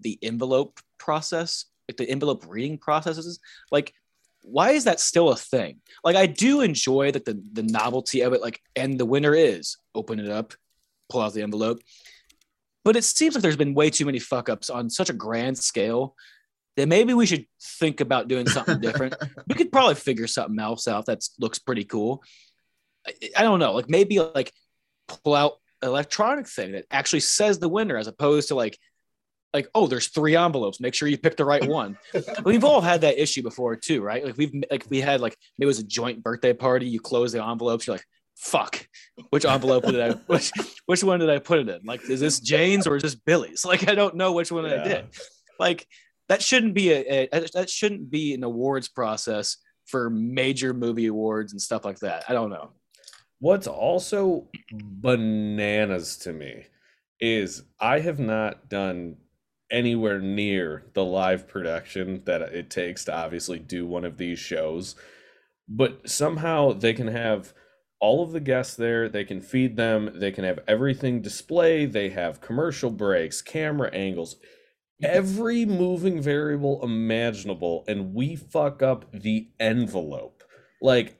the envelope process, like the envelope reading processes, like why is that still a thing? Like I do enjoy that the the novelty of it, like, and the winner is open it up, pull out the envelope. But it seems like there's been way too many fuck ups on such a grand scale that maybe we should think about doing something different. we could probably figure something else out that looks pretty cool. I, I don't know, like maybe like pull out electronic thing that actually says the winner as opposed to like like oh there's three envelopes. Make sure you pick the right one. We've all had that issue before too right? Like we've like we had like it was a joint birthday party. You close the envelopes. You're like fuck. Which envelope did i which which one did i put it in? Like is this jane's or is this billy's? Like i don't know which one i did. Like that shouldn't be a, a that shouldn't be an awards process for major movie awards and stuff like that. I don't know What's also bananas to me is I have not done anywhere near the live production that it takes to obviously do one of these shows. But somehow they can have all of the guests there, they can feed them, they can have everything display, they have commercial breaks, camera angles, every moving variable imaginable, and we fuck up the envelope. Like,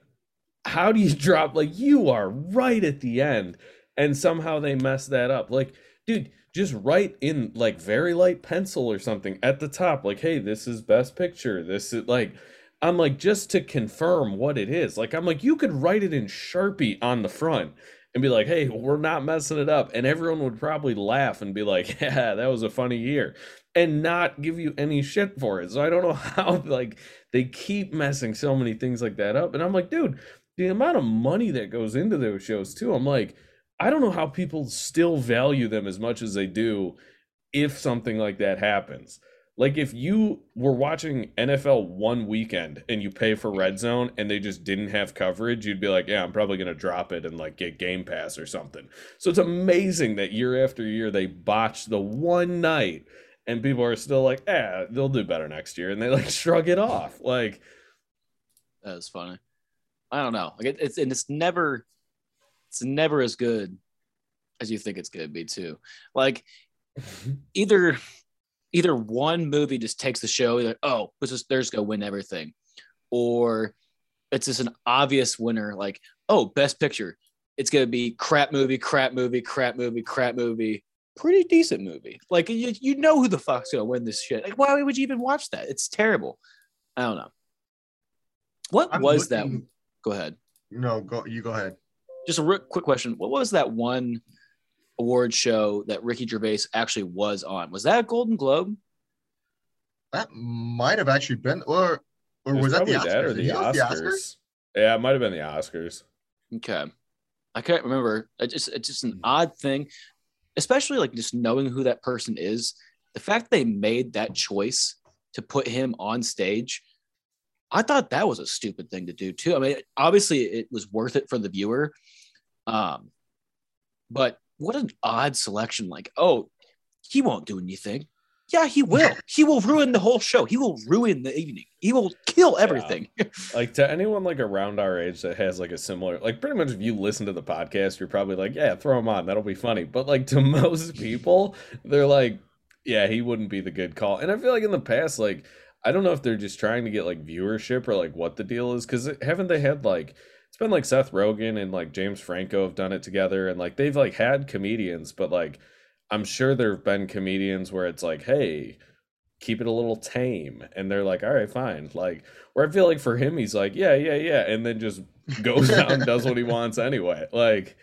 how do you drop like you are right at the end and somehow they mess that up. Like dude just write in like very light pencil or something at the top like hey this is best picture. This is like i'm like just to confirm what it is. Like i'm like you could write it in sharpie on the front and be like hey we're not messing it up and everyone would probably laugh and be like yeah that was a funny year and not give you any shit for it. So i don't know how like they keep messing so many things like that up and i'm like dude the amount of money that goes into those shows too. I'm like, I don't know how people still value them as much as they do if something like that happens. Like if you were watching NFL one weekend and you pay for Red Zone and they just didn't have coverage, you'd be like, yeah, I'm probably to drop it and like get Game Pass or something. So it's amazing that year after year they botch the one night and people are still like, "Yeah, they'll do better next year." And they like shrug it off. Like that's funny. I don't know. Like it, it's and it's never it's never as good as you think it's going to be too. Like either either one movie just takes the show, like, oh, let's just there's go win everything, or it's just an obvious winner, like, oh, best picture. It's gonna be crap movie, crap movie, crap movie, crap movie, pretty decent movie. Like you, you know who the fuck's gonna win this shit. Like, why would you even watch that? It's terrible. I don't know. What I'm was looking... that? Go ahead. No, go you go ahead. Just a real quick question. What was that one award show that Ricky Gervais actually was on. Was that a Golden Globe? That might have actually been, or or was, was that the Oscars? That or the Oscars? the Oscars? Yeah, it might have been the Oscars. Okay, I can't remember. It just it's just an hmm. odd thing, especially like just knowing who that person is. The fact they made that choice to put him on stage, I thought that was a stupid thing to do too. I mean, obviously it was worth it for the viewer, um, but what an odd selection. Like, oh, he won't do anything. Yeah, he will. he will ruin the whole show. He will ruin the evening. He will kill everything. Yeah. like to anyone like around our age that has like a similar like pretty much if you listen to the podcast, you're probably like, yeah, throw him on. That'll be funny. But like to most people, they're like, yeah, he wouldn't be the good call. And I feel like in the past, like I don't know if they're just trying to get like viewership or like what the deal is because haven't they had like it's been like Seth Rogen and like James Franco have done it together and like they've like had comedians, but like I'm sure there have been comedians where it's like, hey, keep it a little tame. And they're like, all right, fine. Like, where I feel like for him, he's like, yeah, yeah, yeah. And then just goes out and does what he wants anyway. Like,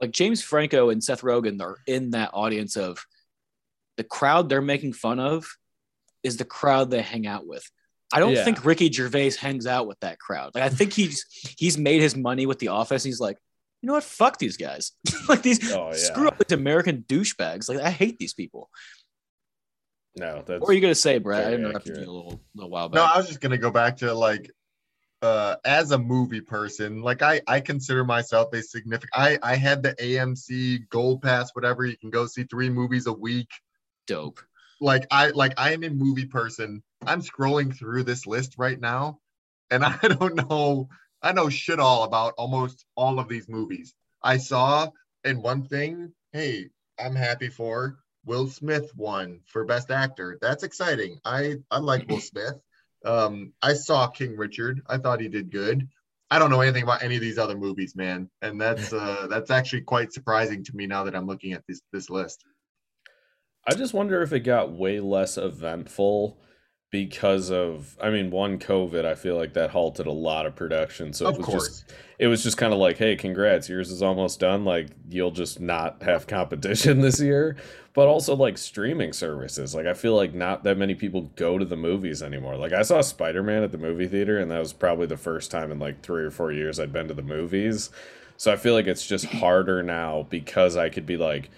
like James Franco and Seth Rogen are in that audience of the crowd they're making fun of is the crowd they hang out with. I don't yeah. think Ricky Gervais hangs out with that crowd. Like I think he's he's made his money with the office. he's like, you know what? Fuck these guys. like these oh, yeah. screw up these American douchebags. Like I hate these people. No, that's what are you gonna say, Brad? I interrupted you a little little while back. No, I was just gonna go back to like uh as a movie person, like I I consider myself a significant I I had the AMC gold pass, whatever. You can go see three movies a week. Dope. Like I like I am a movie person I'm scrolling through this list right now, and I don't know. I know shit all about almost all of these movies. I saw in one thing. Hey, I'm happy for Will Smith won for Best Actor. That's exciting. I I like Will Smith. Um, I saw King Richard. I thought he did good. I don't know anything about any of these other movies, man, and that's uh, that's actually quite surprising to me now that I'm looking at this this list. I just wonder if it got way less eventful because of I mean one COVID I feel like that halted a lot of production. So of it was course. just it was just kind of like hey congrats yours is almost done. Like you'll just not have competition this year. But also like streaming services. Like I feel like not that many people go to the movies anymore. Like I saw Spider-Man at the movie theater and that was probably the first time in like 3 or 4 years I'd been to the movies. So I feel like it's just harder now because I could be like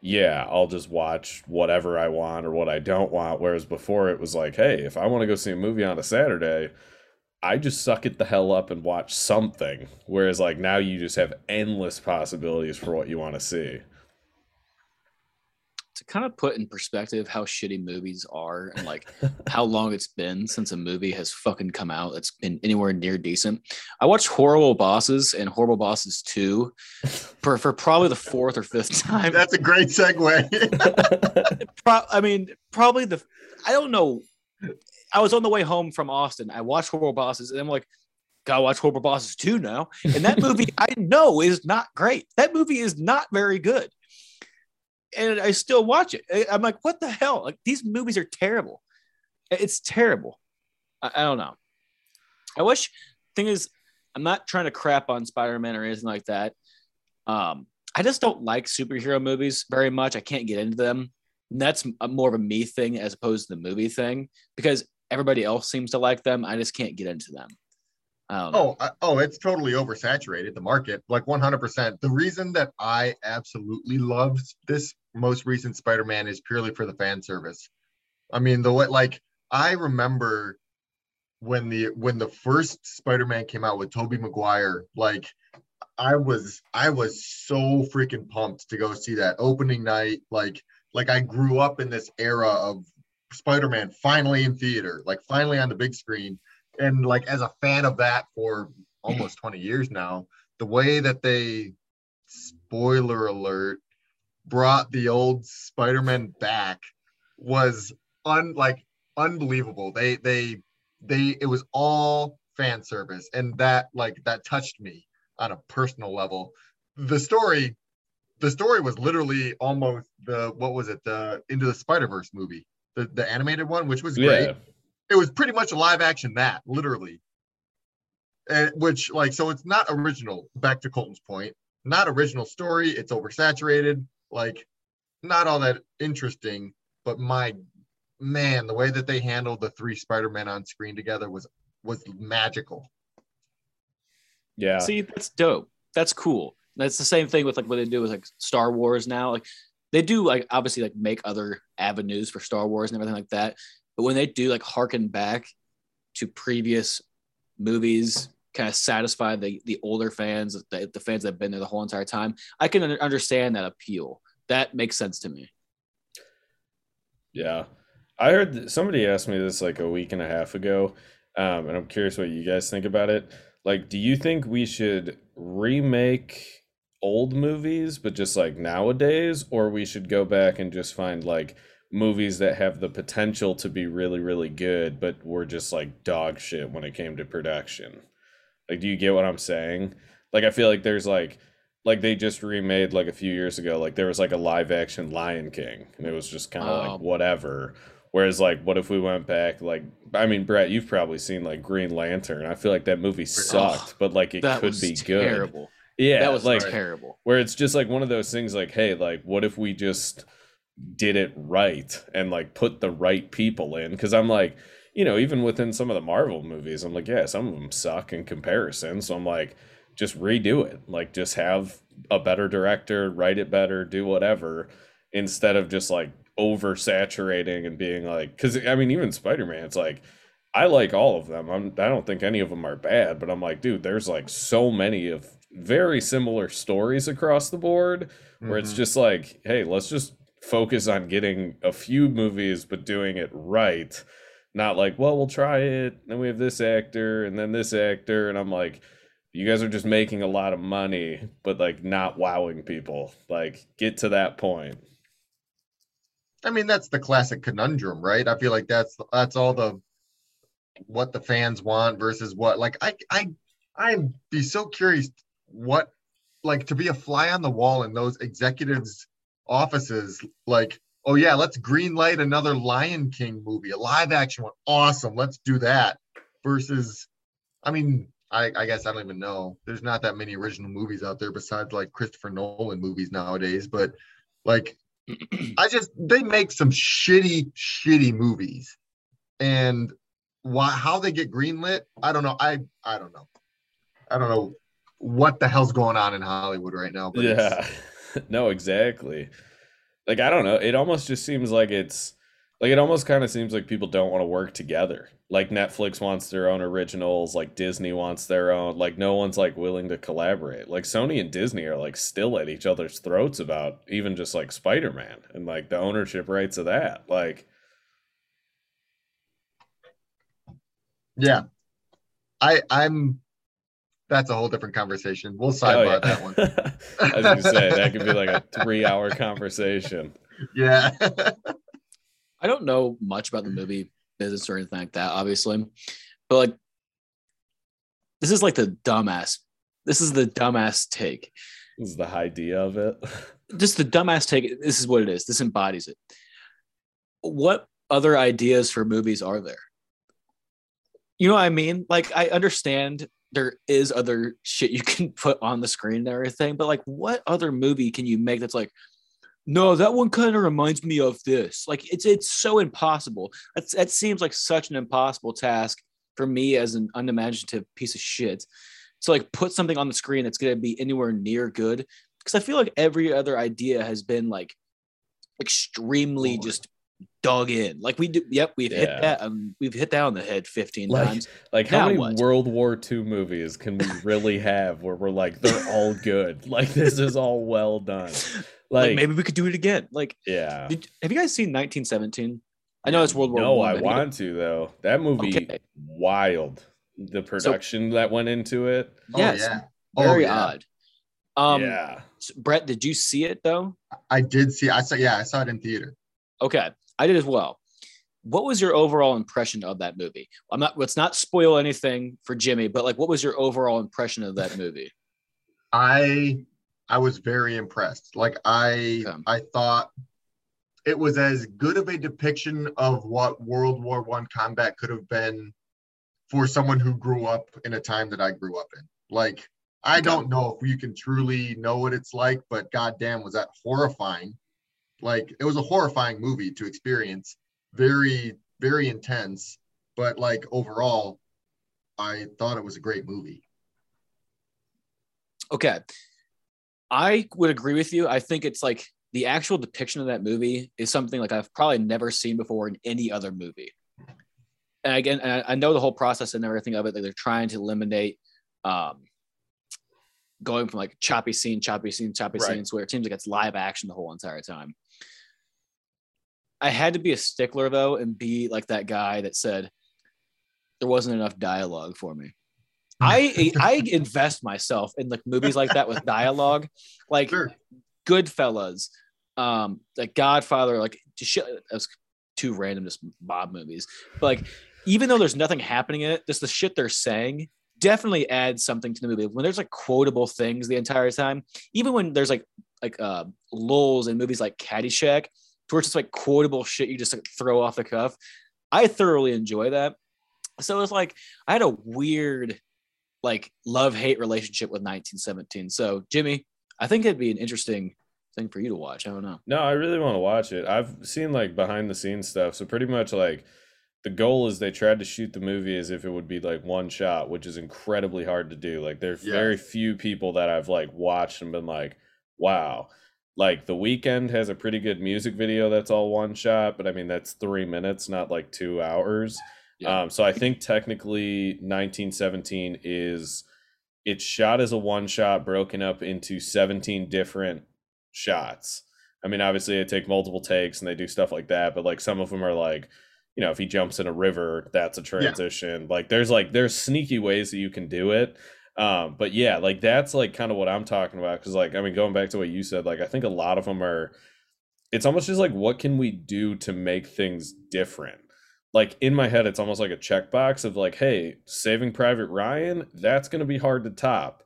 yeah, I'll just watch whatever I want or what I don't want. Whereas before it was like, hey, if I want to go see a movie on a Saturday, I just suck it the hell up and watch something. Whereas like now you just have endless possibilities for what you want to see kind of put in perspective how shitty movies are and like how long it's been since a movie has fucking come out that's been anywhere near decent. I watched Horrible Bosses and Horrible Bosses 2 for, for probably the fourth or fifth time. That's a great segue. Pro- I mean, probably the, I don't know. I was on the way home from Austin. I watched Horrible Bosses and I'm like, gotta watch Horrible Bosses 2 now. And that movie I know is not great. That movie is not very good and I still watch it. I'm like, what the hell? Like these movies are terrible. It's terrible. I, I don't know. I wish. Thing is, I'm not trying to crap on Spider-Man or anything like that. Um, I just don't like superhero movies very much. I can't get into them. And that's more of a me thing as opposed to the movie thing because everybody else seems to like them. I just can't get into them. I. Oh, I- oh, it's totally oversaturated the market, like 100%. The reason that I absolutely loved this most recent Spider-Man is purely for the fan service. I mean, the way, like, I remember when the when the first Spider-Man came out with Tobey Maguire, like, I was I was so freaking pumped to go see that opening night. Like, like I grew up in this era of Spider-Man finally in theater, like finally on the big screen and like as a fan of that for almost 20 years now the way that they spoiler alert brought the old spider-man back was un like unbelievable. They they they it was all fan service and that like that touched me on a personal level. The story the story was literally almost the what was it? The into the spider-verse movie the, the animated one which was great. Yeah. it was pretty much a live action that literally. And which like so it's not original back to colton's point. Not original story. It's oversaturated like not all that interesting but my man the way that they handled the three spider-men on screen together was was magical Yeah. See, that's dope. That's cool. That's the same thing with like what they do with like Star Wars now. Like they do like obviously like make other avenues for Star Wars and everything like that. But when they do like harken back to previous movies, kind of satisfy the the older fans, the, the fans that have been there the whole entire time, I can understand that appeal. That makes sense to me. Yeah. I heard somebody asked me this like a week and a half ago, um, and I'm curious what you guys think about it. Like, do you think we should remake old movies, but just like nowadays, or we should go back and just find like movies that have the potential to be really, really good, but were just like dog shit when it came to production? Like, do you get what I'm saying? Like, I feel like there's like, like they just remade like a few years ago, like there was like a live action Lion King, and it was just kind of Oh. like whatever. Whereas, like, what if we went back? Like, I mean, Brett, you've probably seen like Green Lantern. I feel like that movie sucked, but like it could be good. terrible. Yeah, that was like terrible. where it's just like one of those things. Like, hey, like, what if we just did it right and like put the right people in? Because I'm like, you know, even within some of the Marvel movies, I'm like, yeah, some of them suck in comparison. So I'm like, just redo it. Like, just have a better director, write it better, do whatever, instead of just like oversaturating and being like, because I mean, even Spider Man, it's like. I like all of them. I'm, I don't think any of them are bad, but I'm like, dude, there's like so many of very similar stories across the board where it's Mhm. just like, hey, let's just focus on getting a few movies but doing it right. Not like, well, we'll try it, then we have this actor and then this actor, and I'm like, you guys are just making a lot of money, but like not wowing people. Like, get to that point. I mean, that's the classic conundrum, right? I feel like that's that's all the what the fans want versus what like I I I'd be so curious what like to be a fly on the wall in those executives offices like oh yeah let's green light another lion king movie a live action one awesome let's do that versus i mean I, I guess i don't even know there's not that many original movies out there besides like christopher nolan movies nowadays but like I just they make some shitty, shitty movies, and why how they get greenlit, I don't know. I I don't know. I don't know what the hell's going on in Hollywood right now. But Yeah. no, exactly. Like I don't know. It almost just seems like it's like it almost kind of seems like people don't want to work together. Like Netflix wants their own originals, like Disney wants their own. Like no one's like willing to collaborate. Like Sony and Disney are like still at each other's throats about even just like Spider-Man and like the ownership rights of that. Like yeah. I I'm. That's a whole different conversation. We'll oh, sidebar yeah. that one. I was gonna say that could be like a three-hour conversation. Yeah. I don't know much about the movie business or anything like that, obviously, but like this is like the dumbass. This is the dumbass take. This is the idea of it. Just the dumbass take. This is what it is. This embodies it. What other ideas for movies are there? You know what I mean? Like I understand there is other shit you can put on the screen and everything, but like what other movie can you make that's like no, that one kind of reminds me of this. Like it's it's so impossible. That's that seems like such an impossible task for me as an unimaginative piece of shit to like put something on the screen that's going to be anywhere near good because I feel like every other idea has been like extremely just dug in. Like we do, yep, we've hit that. Um, we've hit that on the head fifteen Like- times. Like how many what? World War II movies can we really have where we're like they're all good? Like this is all well done. Like, Like, maybe we could do it again. Like, yeah. did, have you guys seen 1917? I know it's World War No, One, I but want to though. That movie Okay. wild. The production that went into it. Yes, Oh yeah. Oh, very yeah. odd. Um, yeah. Brett, did you see it though? I did see. I saw. Yeah, I saw it in theater. Okay, I did as well. What was your overall impression of that movie? I'm not. Let's not spoil anything for Jimmy, but like, what was your overall impression of that movie? I I was very impressed. Like I Okay. I thought it was as good of a depiction of what World War One combat could have been for someone who grew up in a time that I grew up in. Like I don't know if you can truly know what it's like, but goddamn, was that horrifying? Like it was a horrifying movie to experience. Very very intense, but like overall, I thought it was a great movie. Okay, I would agree with you. I think it's like the actual depiction of that movie is something like I've probably never seen before in any other movie. And again, and I know the whole process and everything of it. That they're trying to eliminate, um, going from like choppy scene, choppy scene, choppy Right. scenes, where it seems like it's live action the whole entire time. I had to be a stickler though, and be like that guy that said there wasn't enough dialogue for me. I I invest myself in like movies like that with dialogue, like Sure. Goodfellas, um, like Godfather, like just shit, that's too random, just Bob movies. But like, even though there's nothing happening in it, just the shit they're saying definitely adds something to the movie. When there's like quotable things the entire time, even when there's like like uh lulls in movies like Caddyshack, where it's just like quotable shit you just like throw off the cuff. I thoroughly enjoy that. So it's like I had a weird like love hate relationship with 1917. So Jimmy, I think it'd be an interesting thing for you to watch. I don't know. No, I really want to watch it. I've seen like behind the scenes stuff. So pretty much like the goal is they tried to shoot the movie as if it would be like one shot, which is incredibly hard to do. Like there's Yeah. very few people that I've like watched and been like, wow. Like The Weeknd has a pretty good music video that's all one shot, but I mean that's three minutes, not like two hours. Yeah. Um, so I think technically 1917 is it's shot as a one shot broken up into 17 different shots. I mean, obviously they take multiple takes and they do stuff like that, but like some of them are like, you know, if he jumps in a river, that's a transition. Like there's like there's sneaky ways that you can do it. Um, but yeah, like that's like kind of what I'm talking about. Cause like, I mean, going back to what you said, like I think a lot of them are it's almost just like what can we do to make things different? Like in my head, it's almost like a checkbox of like, hey, saving Private Ryan, that's gonna be hard to top.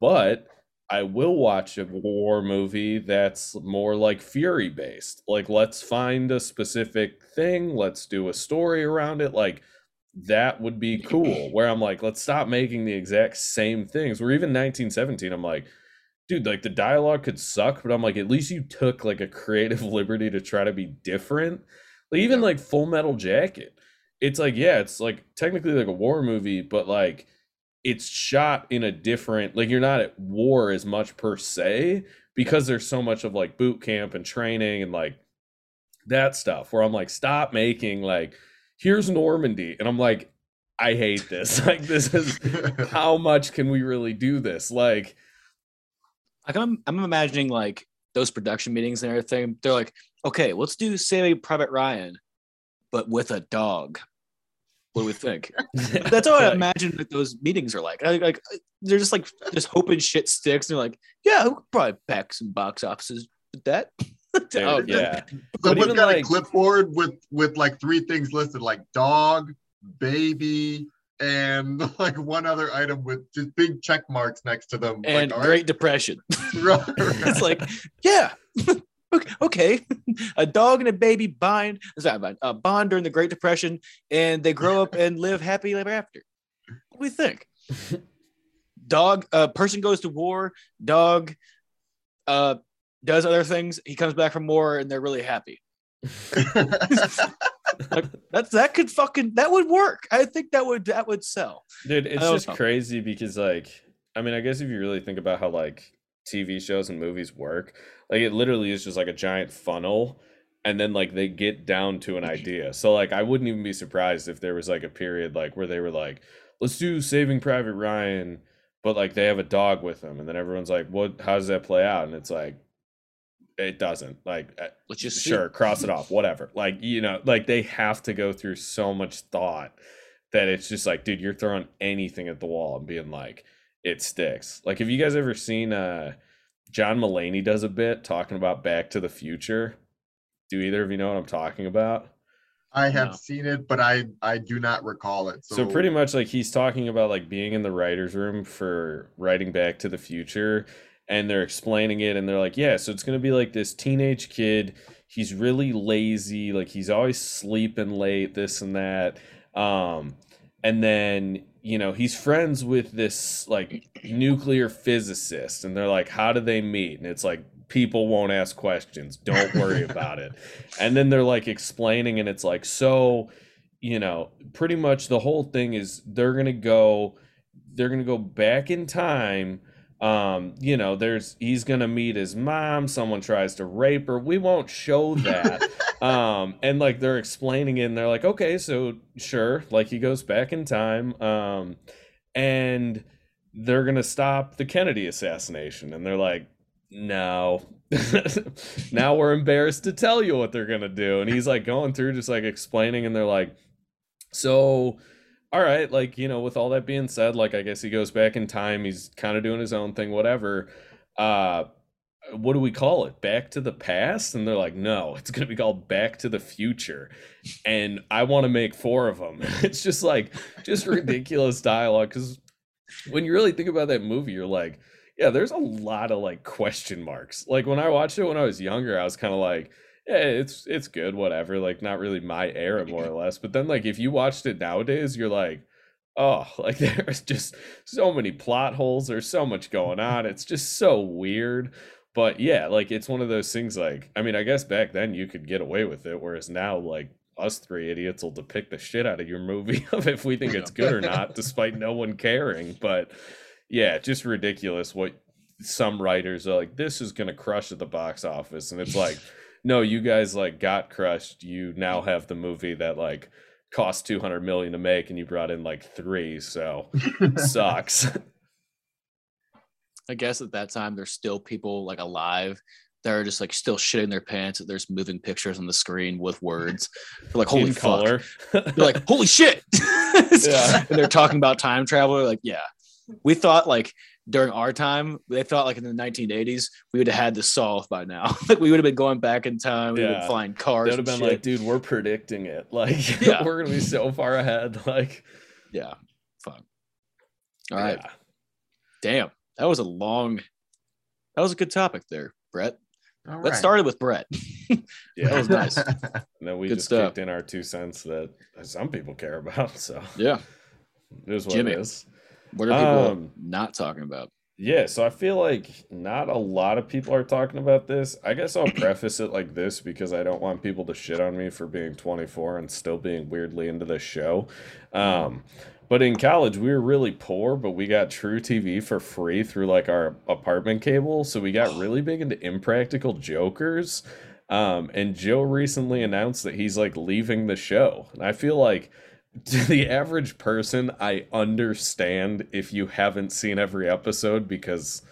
But I will watch a war movie that's more like Fury based. Like, let's find a specific thing, let's do a story around it. Like, that would be cool. Where I'm like, let's stop making the exact same things. Where even 1917, I'm like, dude, like the dialogue could suck, but I'm like, at least you took like a creative liberty to try to be different. Like, even like Full Metal Jacket, it's like, yeah, it's like technically like a war movie, but like, it's shot in a different like you're not at war as much per se because there's so much of like boot camp and training and like that stuff where I'm like stop making like here's Normandy and I'm like I hate this like this is how much can we really do this like Like I'm, I'm imagining like those production meetings and everything. They're like, okay, let's do Saving Private Ryan, but with a dog. What do we think? That's how I imagine that those meetings are like. I, like they're just like just hoping shit sticks. And they're like, yeah, we could probably pack some box offices with that. dude, Oh, yeah But Someone's even got like- a clipboard with with like three things listed, like dog, baby, and like one other item with just big check marks next to them. And like, all Great Depression. right, right. it's like, yeah. Okay, okay, a dog and a baby bind. Is that bind? Uh, bond during the Great Depression, and they grow up and live happy ever after. What do we think? Dog, a person goes to war. Dog, uh, does other things. He comes back from war, and they're really happy. Like, that's that could fucking that would work. I think that would that would sell. Dude, it's just know. crazy because like I mean, I guess if you really think about how like TV shows and movies work, like it literally is just like a giant funnel and then like they get down to an idea. So like I wouldn't even be surprised if there was like a period like where they were like, let's do Saving Private Ryan, but like they have a dog with them and then everyone's like, "What how does that play out?" And it's like it doesn't. Like uh, Let's just see. sure cross it off whatever like you know like they have to go through so much thought that it's just like dude you're throwing anything at the wall and being like it sticks like have you guys ever seen uh john mulaney does a bit talking about back to the future do either of you know what i'm talking about I have No. seen it, but I I do not recall it. So, so pretty much like he's talking about like being in the writers room for writing back to the future and they're explaining it and they're like yeah so it's going to be like this teenage kid. He's really lazy like he's always sleeping late this and that. Um and then you know he's friends with this like nuclear physicist and they're like how do they meet? And it's like people won't ask questions. Don't worry about it. And then they're like explaining and it's like so you know pretty much the whole thing is they're gonna go they're gonna go back in time um you know there's he's gonna meet his mom someone tries to rape her. We won't show that. Um and like they're explaining it and they're like okay so sure like he goes back in time um and they're gonna stop the kennedy assassination. And they're like no. Now we're embarrassed to tell you what they're gonna do. And he's like going through just like explaining and they're like so all right like you know with all that being said like i guess he goes back in time he's kind of doing his own thing whatever. Uh what do we call it? Back to the past? And they're like no it's going to be called back to the future. And i want to make four of them it's just like just ridiculous dialogue because when you really think about that movie you're like yeah there's a lot of like question marks. Like when i watched it when i was younger i was kind of like yeah, it's it's good, whatever. Like not really my era, more or less. But then like if you watched it nowadays, you're like, oh, like there's just so many plot holes. There's so much going on. It's just so weird. But yeah, like it's one of those things. Like I mean, I guess back then you could get away with it, whereas now like us three idiots will depict the shit out of your movie of if we think it's good or not, despite no one caring. But yeah, just ridiculous what some writers are like. This is gonna crush at the box office, and it's like no, you guys like got crushed. You now have the movie that like cost 200 million to make and you brought in like 3, so sucks. I guess at that time there's still people like alive that are just like still shitting their pants that there's moving pictures on the screen with words. They're like, holy In fuck. color. They're like, holy shit. Yeah. And they're talking about time travel. They're like, yeah. We thought like during our time, they thought like in the 1980s, we would have had this solved by now. like we would have been going back in time. We would have been flying cars. They would have and been like, dude, we're predicting it. Like Yeah. we're gonna be so far ahead. Like yeah, fun. All right. yeah. Damn. That was a long, that was a good topic there, Brett. All Let's right. start it with Brett. Yeah. That was nice. And then we Good just stuff. kicked in our two cents that some people care about. So Yeah. it is what Jimmy. it is. What are people Um, not talking about? Yeah, so I feel like not a lot of people are talking about this. I guess I'll preface it like this because I don't want people to shit on me for being 24 and still being weirdly into this show. Um, but in college, we were really poor, but we got truTV for free through like our apartment cable. So we got really big into Impractical Jokers. Um, and Joe recently announced that he's like leaving the show. And I feel like to the average person, I understand if you haven't seen every episode because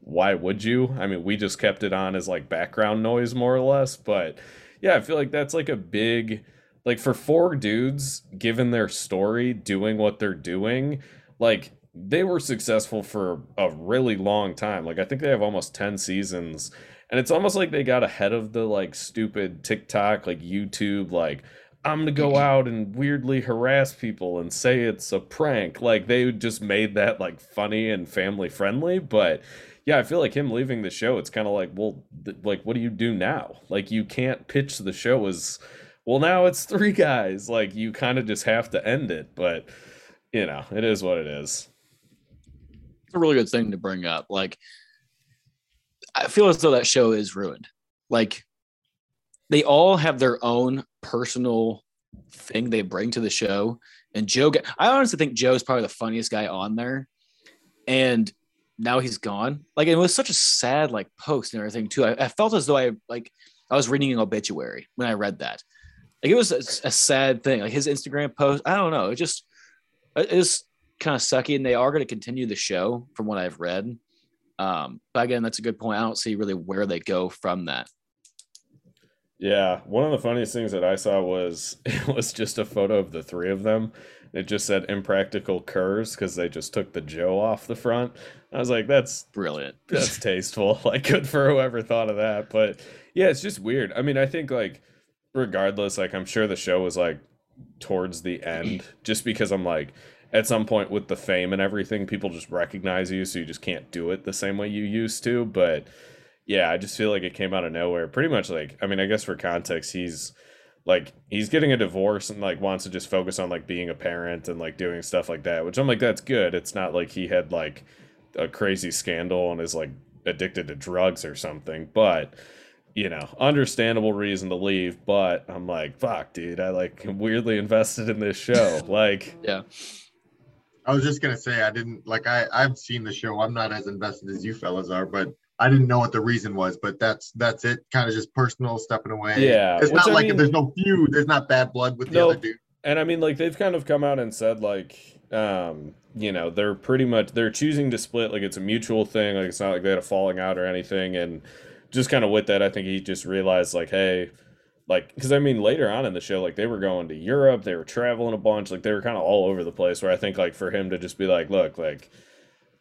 why would you? I mean, we just kept it on as like background noise more or less, but yeah, I feel like that's like a big like for four dudes given their story doing what they're doing, like they were successful for a really long time. Like I think they have almost 10 seasons and it's almost like they got ahead of the like stupid TikTok like YouTube like I'm gonna go mm-hmm. out and weirdly harass people and say it's a prank. Like they just made that like funny and family friendly. But yeah, I feel like him leaving the show, it's kind of like, well, th- like what do you do now? Like you can't pitch the show as, well, now it's three guys. Like you kind of just have to end it. But you know, it is what it is. It's a really good thing to bring up. Like, I feel as though that show is ruined. Like, they all have their own personal thing they bring to the show. And Joe, I honestly think Joe's probably the funniest guy on there. And now he's gone. Like it was such a sad like post and everything too. I, I felt as though I like I was reading an obituary when I read that. Like it was a, a sad thing. Like his Instagram post, I don't know. It just it is kind of sucky, and they are going to continue the show from what I've read. Um, but again, that's a good point. I don't see really where they go from that. Yeah, one of the funniest things that I saw was it was just a photo of the three of them. It just said "impractical curs" because they just took the Joe off the front. I was like, "That's brilliant. That's tasteful. Like, good for whoever thought of that." But yeah, it's just weird. I mean, I think like, regardless, like I'm sure the show was like towards the end, just because I'm like, at some point with the fame and everything, people just recognize you, so you just can't do it the same way you used to. But yeah, I just feel like it came out of nowhere. Pretty much like, I mean, I guess for context, he's like he's getting a divorce and like wants to just focus on like being a parent and like doing stuff like that, which I'm like that's good. It's not like he had like a crazy scandal and is like addicted to drugs or something, but you know, understandable reason to leave, but I'm like, fuck, dude, I like weirdly invested in this show. like, yeah. I was just gonna say I didn't like I I've seen the show. I'm not as invested as you fellas are, but I didn't know what the reason was. But that's that's it. Kind of just personal stepping away. Yeah, it's not I like mean, there's no feud. There's not bad blood with the no, other dude. And I mean, like they've kind of come out and said like, um, you know, they're pretty much they're choosing to split. Like it's a mutual thing. Like it's not like they had a falling out or anything. And just kind of with that, I think he just realized like, hey, like because I mean later on in the show, like they were going to Europe, they were traveling a bunch, like they were kind of all over the place. Where I think like for him to just be like, look, like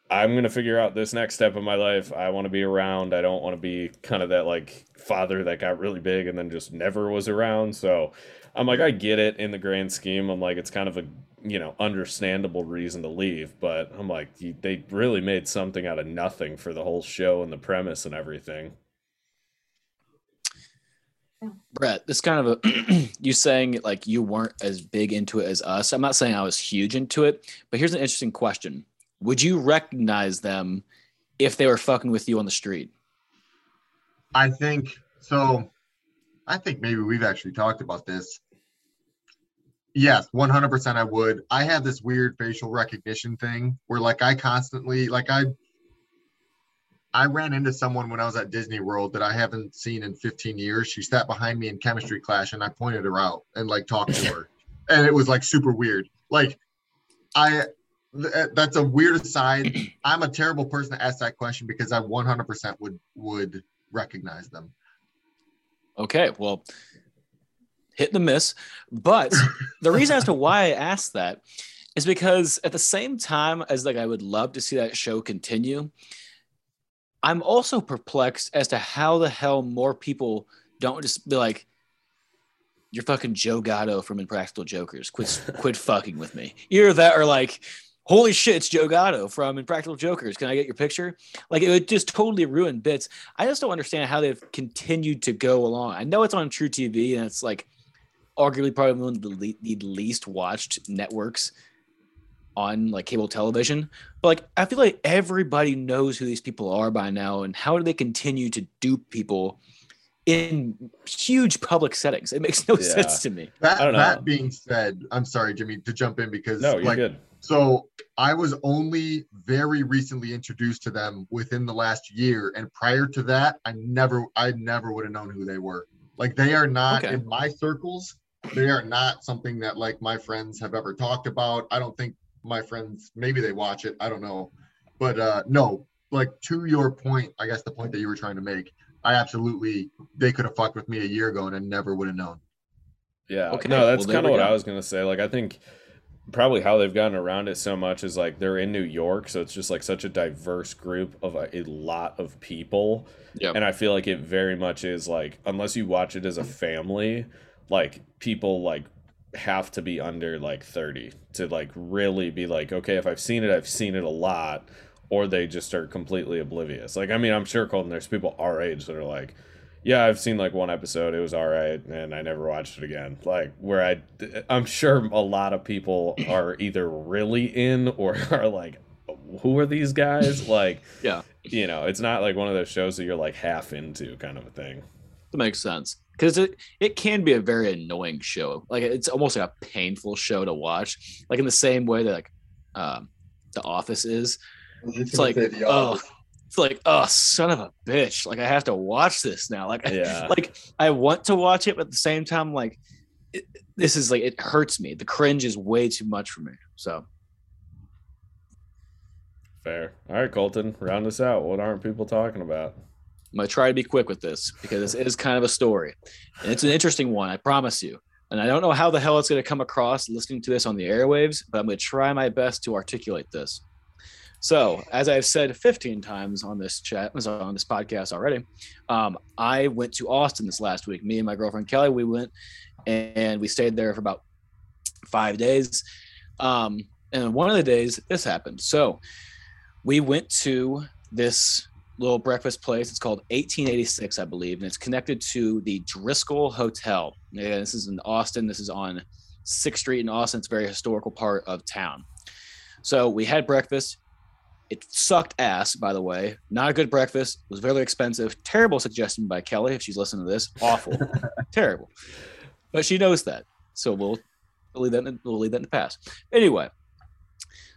I'm gonna figure out this next step of my life. I want to be around. I don't want to be kind of that like father that got really big and then just never was around. So I'm like, I get it in the grand scheme. I'm like, it's kind of a you know understandable reason to leave, but I'm like, they really made something out of nothing for the whole show and the premise and everything. Brett, this kind of a you saying like you weren't as big into it as us. I'm not saying I was huge into it, but here's an interesting question. Would you recognize them if they were fucking with you on the street? I think so. I think maybe we've actually talked about this. Yes, 100% I would. I have this weird facial recognition thing where like I constantly like I I ran into someone when I was at Disney World that I haven't seen in 15 years. She sat behind me in chemistry class and I pointed her out and like talked to her. and it was like super weird. Like I that's a weird aside. I'm a terrible person to ask that question because I 100% would would recognize them. Okay, well, hit the miss. But the reason as to why I asked that is because at the same time as like I would love to see that show continue, I'm also perplexed as to how the hell more people don't just be like, "You're fucking Joe Gatto from Impractical Jokers. Quit, quit fucking with me." Either that or like, "Holy shit, it's Joe Gatto from Impractical Jokers. Can I get your picture?" Like it would just totally ruin bits. I just don't understand how they've continued to go along. I know it's on truTV and it's like arguably probably one of the least watched networks on like cable television. But like I feel like everybody knows who these people are by now and how do they continue to dupe people in huge public settings? It makes no yeah. sense to me. That, that being said, I'm sorry, Jimmy, to jump in because no, you're like, good. So I was only very recently introduced to them within the last year. And prior to that, I never I never would have known who they were. Like they are not okay. in my circles. They are not something that like my friends have ever talked about. I don't think my friends maybe they watch it i don't know but uh no like to your point i guess the point that you were trying to make i absolutely they could have fucked with me a year ago and i never would have known yeah okay no that's well, kind of what go. i was gonna say like i think probably how they've gotten around it so much is like they're in new york so it's just like such a diverse group of a, a lot of people. Yeah. And i feel like it very much is like unless you watch it as a family like people like have to be under like 30 to like really be like okay if i've seen it i've seen it a lot or they just are completely oblivious. Like i mean i'm sure colton there's people our age that are like yeah i've seen like one episode it was all right and i never watched it again like where i i'm sure a lot of people are either really in or are like who are these guys like yeah you know it's not like one of those shows that you're like half into kind of a thing that makes sense because it, it can be a very annoying show. Like it's almost like a painful show to watch. Like in the same way that like um, The Office is. It's like oh, it's like oh son of a bitch. Like I have to watch this now. Like Yeah. like I want to watch it, but at the same time, like it, this is like it hurts me. The cringe is way too much for me. So Fair. All right, Colton, round us out. What aren't people talking about? I'm gonna try to be quick with this because this is kind of a story, and it's an interesting one. I promise you. And I don't know how the hell it's gonna come across listening to this on the airwaves, but I'm gonna try my best to articulate this. So, as I've said 15 times on this chat, on this podcast already, um, I went to Austin this last week. Me and my girlfriend Kelly, we went and we stayed there for about five days. Um, and one of the days, this happened. So, we went to this little breakfast place. It's called 1886, I believe, and it's connected to the Driskill Hotel. Yeah, this is in Austin. This is on Sixth Street in Austin. It's a very historical part of town. So we had breakfast. It sucked ass, by the way. Not a good breakfast. It was very expensive. Terrible suggestion by Kelly if she's listening to this. Awful, terrible. But she knows that, so we'll, we'll leave that in, we'll leave that in the past. Anyway,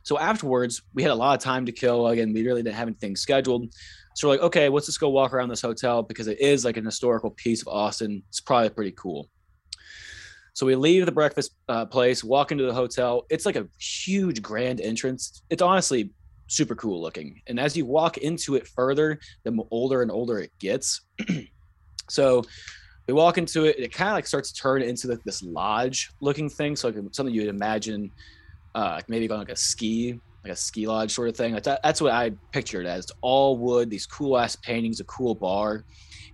so afterwards, we had a lot of time to kill. Again, we really didn't have anything scheduled. So we're like, okay, let's just go walk around this hotel because it is like an historical piece of Austin. It's probably pretty cool. So we leave the breakfast uh, place, walk into the hotel. It's like a huge grand entrance. It's honestly super cool looking. And as you walk into it further, the older and older it gets. so we walk into it, it kind of like starts to turn into this lodge looking thing. So like something you would imagine uh, maybe going like a ski, like a ski lodge sort of thing. Like that, that's what I pictured as. It's all wood, these cool ass paintings, a cool bar,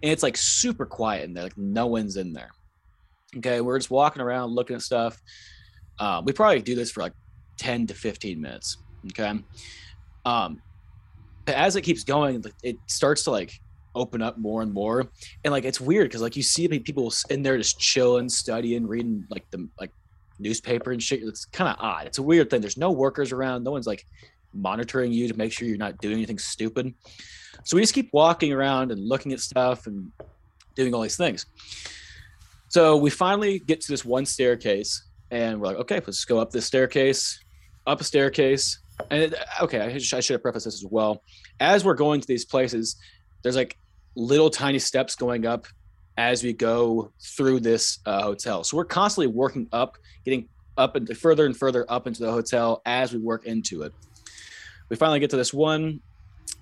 and it's like super quiet in there. Like no one's in there. Okay, we're just walking around looking at stuff. Uh, we probably do this for like ten to fifteen minutes. Okay, um, as it keeps going, it starts to like open up more and more, and like it's weird because like you see people in there just chilling, studying, reading like the like newspaper and shit. It's kind of odd. It's a weird thing. There's no workers around. No one's like monitoring you to make sure you're not doing anything stupid. So we just keep walking around and looking at stuff and doing all these things. So we finally get to this one staircase and we're like, okay, let's go up this staircase, up a staircase. And it, okay, I should, I should have prefaced this as well. As we're going to these places, there's like little tiny steps going up as we go through this uh, hotel. So we're constantly working up, getting up and further and further up into the hotel as we work into it. We finally get to this one,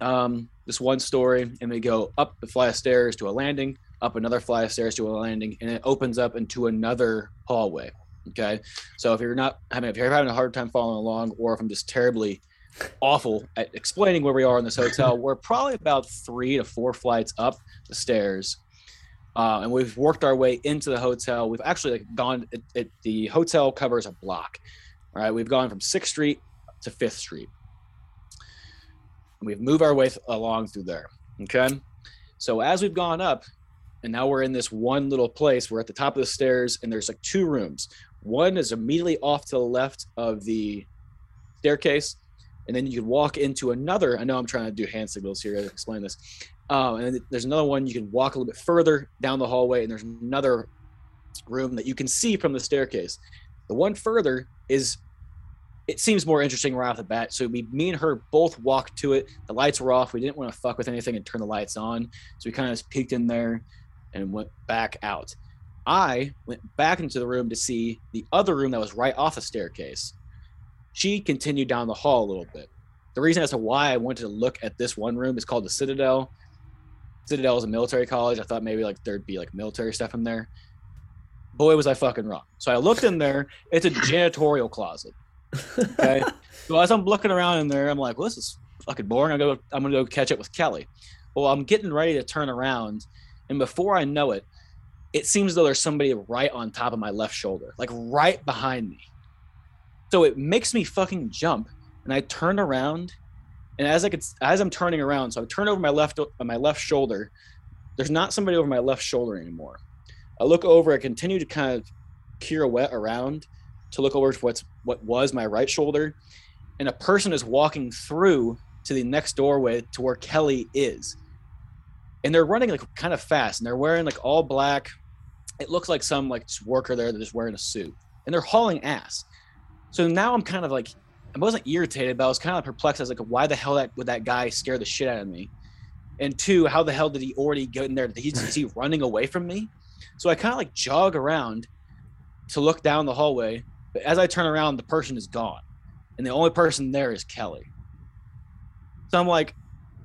um, this one story, and we go up the flight of stairs to a landing, up another flight of stairs to a landing, and it opens up into another hallway. Okay, so if you're not having if you're having a hard time following along, or if I'm just terribly awful at explaining where we are in this hotel, we're probably about three to four flights up the stairs uh, and we've worked our way into the hotel. We've actually like gone. It, it, the hotel covers a block, right? We've gone from Sixth Street to Fifth Street. And we've moved our way th- along through there. Okay, so as we've gone up, and now we're in this one little place. We're at the top of the stairs, and there's like two rooms. One is immediately off to the left of the staircase, and then you can walk into another. I know I'm trying to do hand signals here to explain this. Um, and there's another one you can walk a little bit further down the hallway, and there's another room that you can see from the staircase. The one further is it seems more interesting right off the bat. So we, me and her both walked to it. The lights were off. We didn't want to fuck with anything and turn the lights on. So we kind of just peeked in there and went back out. I went back into the room to see the other room that was right off the staircase. She continued down the hall a little bit. The reason as to why I wanted to look at this one room is called the Citadel. Citadel is a military college. I thought maybe like there'd be like military stuff in there. Boy, was I fucking wrong. So I looked in there. It's a janitorial closet. Okay. so as I'm looking around in there, I'm like, well, this is fucking boring. I go, I'm gonna go catch up with Kelly. Well, I'm getting ready to turn around, and before I know it, it seems though there's somebody right on top of my left shoulder, like right behind me. So it makes me fucking jump, and I turn around, and as I could, as I'm turning around, so I turn over my left uh, my left shoulder. There's not somebody over my left shoulder anymore. I look over. I continue to kind of pirouette around to look over to what's what was my right shoulder, and a person is walking through to the next doorway to where Kelly is, and they're running like kind of fast, and they're wearing like all black, it looks like some like worker there that's wearing a suit, and they're hauling ass. So now I'm kind of like, I wasn't irritated, but I was kind of perplexed. I was like, why the hell that would that guy scare the shit out of me? And two, how the hell did he already get in there? He's, is he running away from me? So I kind of like jog around to look down the hallway, but as I turn around, the person is gone, and the only person there is Kelly. So I'm like,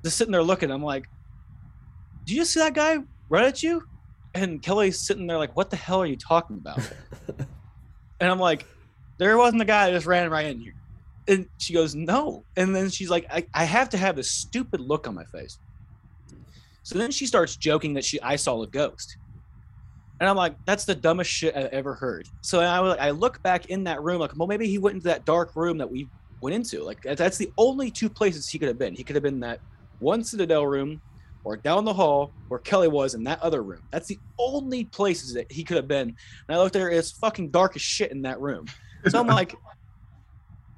just sitting there looking. I'm like, do you see that guy run at you? And Kelly's sitting there like, what the hell are you talking about? and I'm like, there wasn't a guy that just ran right in here. And she goes, no. And then she's like, I, I have to have this stupid look on my face. So then she starts joking that she I saw a ghost. And I'm like, that's the dumbest shit I've ever heard. So I, I look back in that room, like, well, maybe he went into that dark room that we went into. Like, that's the only two places he could have been. He could have been that one Citadel room or down the hall where Kelly was in that other room. That's the only places that he could have been. And I looked there, it's fucking dark as shit in that room. So I'm like,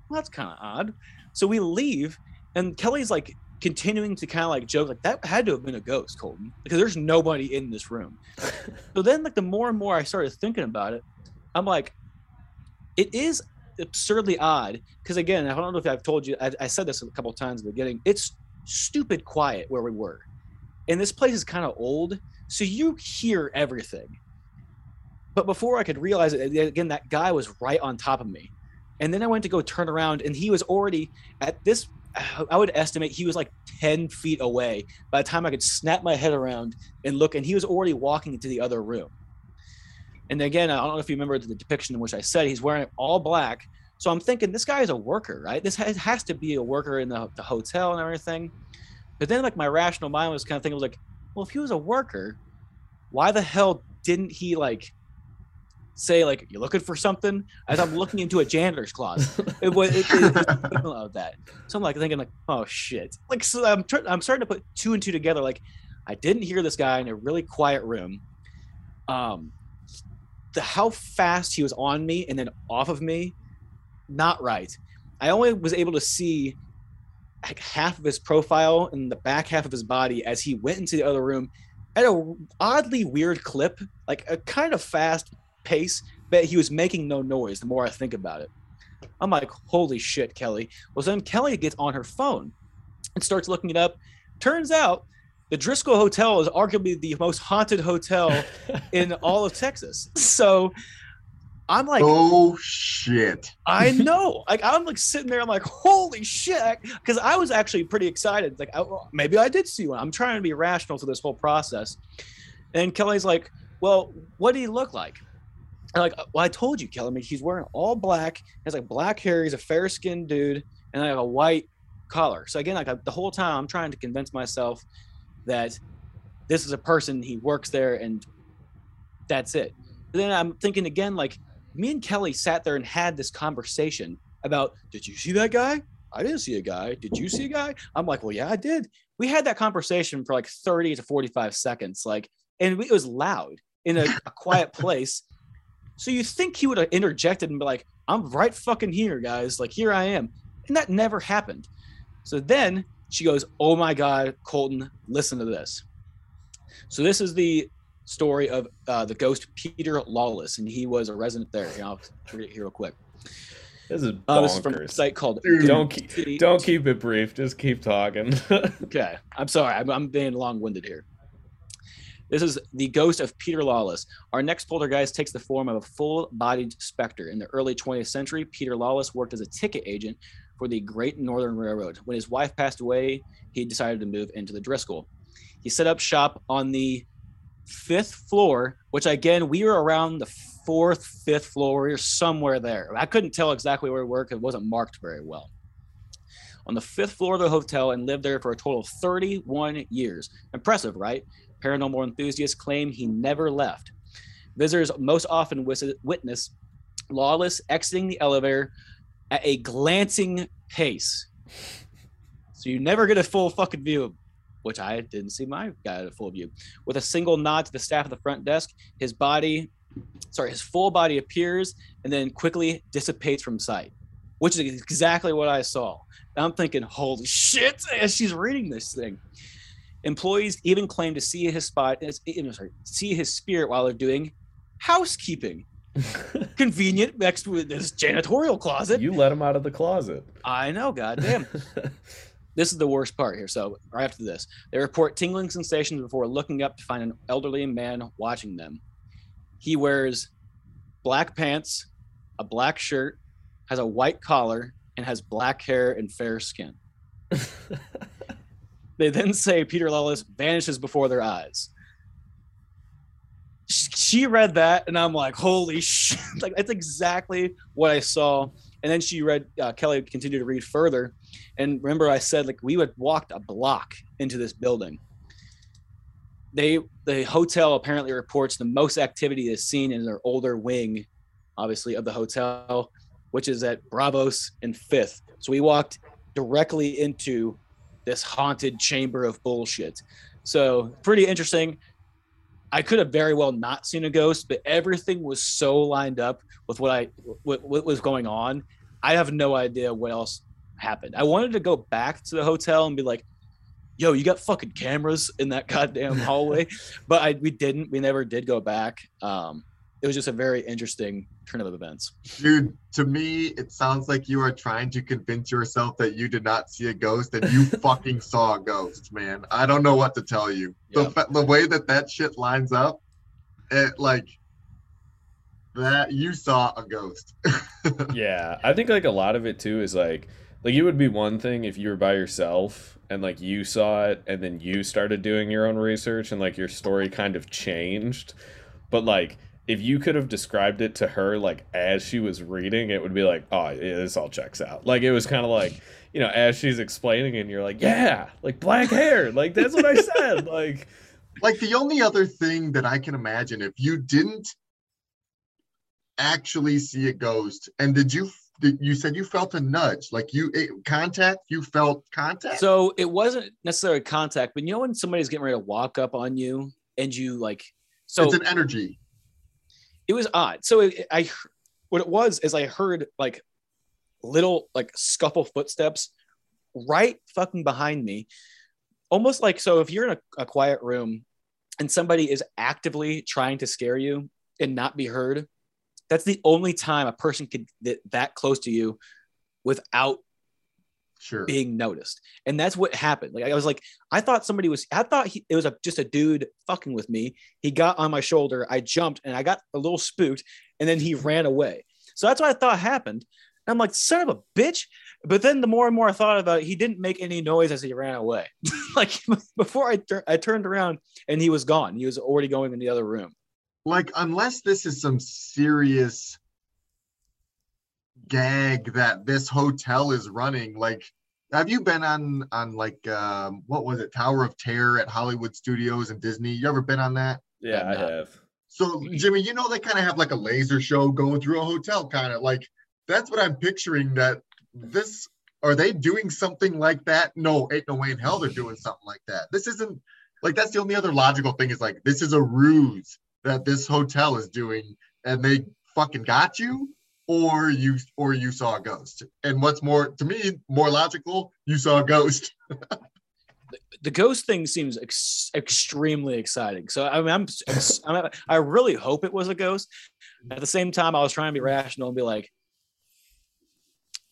well, that's kind of odd. So we leave, and Kelly's like continuing to kind of like joke, like that had to have been a ghost, Colton, because there's nobody in this room. so then, like the more and more I started thinking about it, I'm like, it is absurdly odd because again, I don't know if I've told you, I, I said this a couple times at the beginning. It's stupid quiet where we were, and this place is kind of old, so you hear everything. But before I could realize it, again, that guy was right on top of me. And then I went to go turn around, and he was already at this. I would estimate he was like 10 feet away by the time I could snap my head around and look, and he was already walking into the other room. And again, I don't know if you remember the depiction in which I said he's wearing all black. So I'm thinking this guy is a worker, right? This has, to be a worker in the, the hotel and everything. But then, like, my rational mind was kind of thinking, was like, well, if he was a worker, why the hell didn't he like say like you're looking for something? As i'm looking into a janitor's closet. It was it, it, it, of that. So i'm like thinking like oh shit. Like so i'm tr- i'm starting to put two and two together like i didn't hear this guy in a really quiet room. Um the how fast he was on me and then off of me not right. I only was able to see half of his profile and the back half of his body as he went into the other room at a oddly weird clip like a kind of fast pace, but he was making no noise the more I think about it. I'm like, holy shit, Kelly. Well, then Kelly gets on her phone and starts looking it up. Turns out the Driskill Hotel is arguably the most haunted hotel in all of Texas. So I'm like, oh shit. I know. Like I'm like sitting there. I'm like, holy shit, because I was actually pretty excited. Like I, maybe I did see one. I'm trying to be rational to this whole process. And Kelly's like, well, what did he look like? And like, well, I told you, Kelly. I mean, he's wearing all black. He has like black hair. He's a fair skinned dude, and like a white collar. So again, like I, the whole time, I'm trying to convince myself that this is a person. He works there, and that's it. But then I'm thinking again, like me and Kelly sat there and had this conversation about, did you see that guy? I didn't see a guy. Did you see a guy? I'm like, well, yeah, I did. We had that conversation for like 30 to 45 seconds, like, and it was loud in a, a quiet place. So you think he would have interjected and be like, I'm right fucking here, guys. Like, here I am. And that never happened. So then she goes, Oh my God, Colton, listen to this. So this is the story of uh, the ghost Peter Lawless, and he was a resident there. You know, I'll read it here real quick. This is bonkers. Uh, this is from a site called Dude, don't keep, don't keep it brief. Just keep talking. okay, I'm sorry. I'm, I'm being long-winded here. This is the ghost of Peter Lawless. Our next poltergeist takes the form of a full bodied specter. In the early 20th century, Peter Lawless worked as a ticket agent for the Great Northern Railroad. When his wife passed away, he decided to move into the Driskill. He set up shop on the fifth floor, which again, we were around the fourth, fifth floor. We were somewhere there. I couldn't tell exactly where we were because it wasn't marked very well. On the fifth floor of the hotel and lived there for a total of 31 years. Impressive, right? Paranormal enthusiasts claim he never left. Visitors most often witness Lawless exiting the elevator at a glancing pace. So you never get a full fucking view, which I didn't see my guy at a full view. With a single nod to the staff at the front desk, his body, sorry, his full body appears and then quickly dissipates from sight, which is exactly what I saw. And I'm thinking, holy shit, as she's reading this thing. Employees even claim to see his spot, eh, eh, sorry, see his spirit while they're doing housekeeping. Convenient next to this janitorial closet. you let him out of the closet. I know, goddamn. this is the worst part here. So right after this, they report tingling sensations before looking up to find an elderly man watching them. He wears black pants, a black shirt, has a white collar, and has black hair and fair skin. They then say Peter Lawless vanishes before their eyes. She read that, and I'm like, holy shit. Like, that's exactly what I saw. And then she read, uh, Kelly continued to read further. And remember, I said, like, we had walked a block into this building. They, the hotel apparently reports the most activity is seen in their older wing, obviously, of the hotel, which is at Brazos and Fifth. So we walked directly into this haunted chamber of bullshit. So pretty interesting. I could have very well not seen a ghost, but everything was so lined up with what I what, what was going on. I have no idea what else happened. I wanted to go back to the hotel and be like, "Yo, you got fucking cameras in that goddamn hallway," but I we didn't. We never did go back. Um, it was just a very interesting turn of events. Dude, to me, it sounds like you are trying to convince yourself that you did not see a ghost and you fucking saw a ghost, man. I don't know what to tell you. Yeah. The, the way that that shit lines up, it like that you saw a ghost. yeah, I think like a lot of it too is like like it would be one thing if you were by yourself and like you saw it and then you started doing your own research and like your story kind of changed. But like if you could have described it to her like as she was reading, it would be like, oh, yeah, this all checks out. Like it was kind of like, you know, as she's explaining it, and you're like, yeah, like black hair, like that's what I said. Like, like the only other thing that I can imagine if you didn't actually see a ghost, and did you? You said you felt a nudge, like you it, contact. You felt contact. So it wasn't necessarily contact, but you know when somebody's getting ready to walk up on you and you like so it's an energy. it was odd. So it, I, what it was is I heard like little like scuffle footsteps right fucking behind me, almost like so. If you're in a, a quiet room and somebody is actively trying to scare you and not be heard, that's the only time a person could get that close to you without Sure. being noticed. And that's what happened. Like I was like, I thought somebody was, I thought he, it was a, just a dude fucking with me. He got on my shoulder. I jumped and I got a little spooked and then he ran away. So that's what I thought happened. And I'm like, son of a bitch. But then the more and more I thought about it, he didn't make any noise as he ran away. like before I, tur- I turned around and he was gone. He was already going in the other room. Like unless this is some serious gag that this hotel is running like have you been on on like um what was it tower of terror at hollywood studios and disney? You ever been on that? Yeah, I have. so jimmy you know they kind of have like a laser show going through a hotel kind of like that's what i'm picturing that this are they doing something like that? No ain't no way in hell they're doing something like that. This isn't like that's the only other logical thing is like this is a ruse that this hotel is doing and they fucking got you or you or you saw a ghost and what's more to me more logical you saw a ghost the ghost thing seems ex- extremely exciting. So I mean, I'm, I'm, I really hope it was a ghost. At the same time, I was trying to be rational and be like,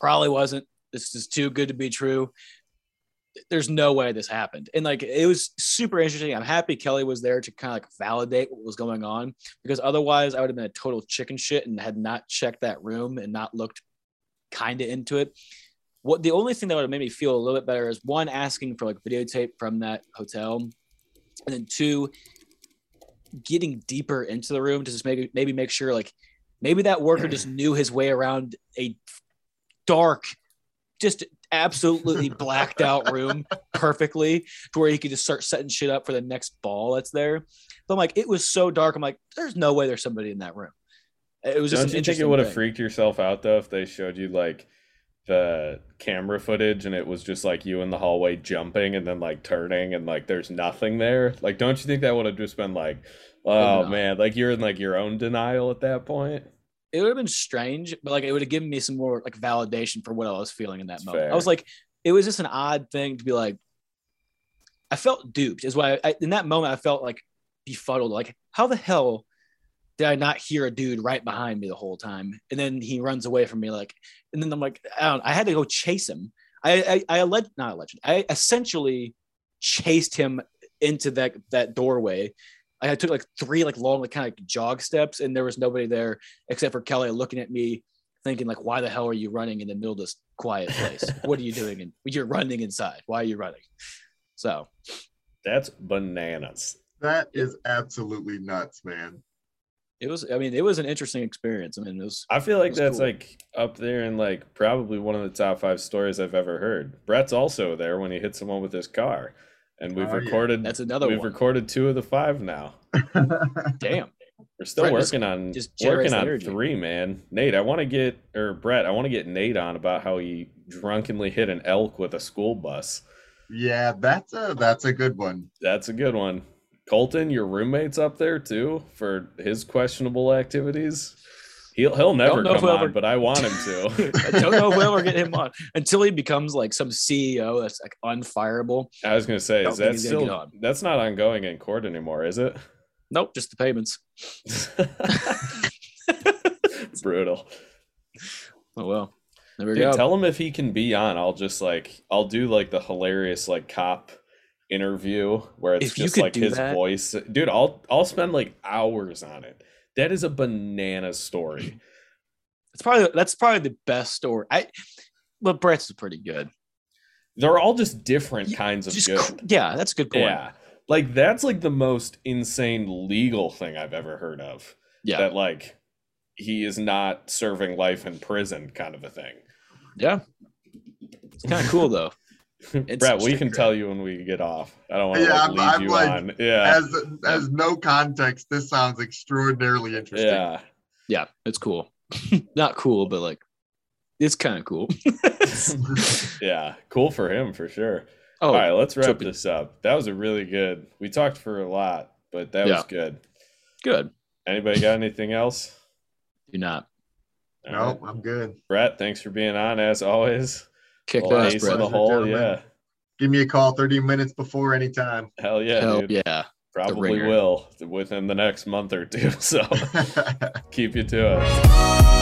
probably wasn't. This is too good to be true. There's no way this happened. And like, it was super interesting. I'm happy Kelly was there to kind of like validate what was going on because otherwise I would have been a total chicken shit and had not checked that room and not looked kind of into it what the only thing that would have made me feel a little bit better is one asking for like videotape from that hotel and then two getting deeper into the room to just maybe maybe make sure like maybe that worker just knew his way around a dark just absolutely blacked out room perfectly to where he could just start setting shit up for the next ball that's there but i'm like it was so dark i'm like there's no way there's somebody in that room it was just Don't you think it would have freaked yourself out though if they showed you like the camera footage and it was just like you in the hallway jumping and then like turning and like there's nothing there? Like, don't you think that would have just been like, oh no. man, like you're in like your own denial at that point? It would have been strange, but like it would have given me some more like validation for what I was feeling in that moment. fair. I was like, it was just an odd thing to be like, I felt duped. Is why I, in that moment I felt like befuddled. Like, how the hell did I not hear a dude right behind me the whole time? And then he runs away from me, like, and then I'm like, I, don't, I had to go chase him. I, I, I alleged, not alleged, I essentially chased him into that that doorway. I took like three like long like kind of jog steps, and there was nobody there except for Kelly looking at me, thinking like, "Why the hell are you running in the middle of this quiet place? what are you doing? And you're running inside. Why are you running?" So That's bananas. That is absolutely nuts, man. it was. I mean, it was an interesting experience. I mean, it was. I feel like That's that's cool. like up there in like probably one of the top five stories I've ever heard. Brett's also there when he hit someone with his car, and we've Oh, yeah. recorded. That's another We've one. recorded two of the five now. Damn. We're still Brett just- working on just working on energy. three, man. Nate, I want to get or Brett, I want to get Nate on about how he drunkenly hit an elk with a school bus. yeah, that's a that's a good one. That's a good one. Colton, your roommate's up there too for his questionable activities. He'll he'll never come we'll on, ever- but I want him to. I don't know if we'll ever get him on until he becomes like some CEO that's like unfireable. I was gonna say, is that he's gonna get still that's not ongoing in court anymore, is it? Nope, just the payments. Brutal. Oh well. There we Dude, go. tell him if he can be on. I'll just like I'll do like the hilarious like cop interview where it's If just like his that- voice. Dude, I'll I'll spend like hours on it. That is a banana story. It's probably that's probably the best story. I but Brett's is pretty good. They're all just different Yeah, kinds of Just good. yeah, that's a good point. Yeah. Like that's like the most insane legal thing I've ever heard of. Yeah. That like he is not serving life in prison kind of a thing. Yeah. It's kind of cool though. It's Brett, we can tell you when we get off. I don't want to Yeah, like, I'm- lead I'm you like, on. Yeah. As as no context, this sounds extraordinarily interesting. Yeah. Yeah, it's cool. Not cool, but like it's kind of cool. Yeah. Cool for him for sure. oh, All right, let's wrap trippy. this up. That was a really good. We talked for a lot, but that was good. good. Anybody got anything else? Do not All No, right. I'm good. Brett, thanks for being on as always. Kick Little ass, ace in the hole. Yeah. Give me a call 30 minutes before any time. Hell yeah, Hell dude. yeah. Probably will within the next month or two. So keep you to it.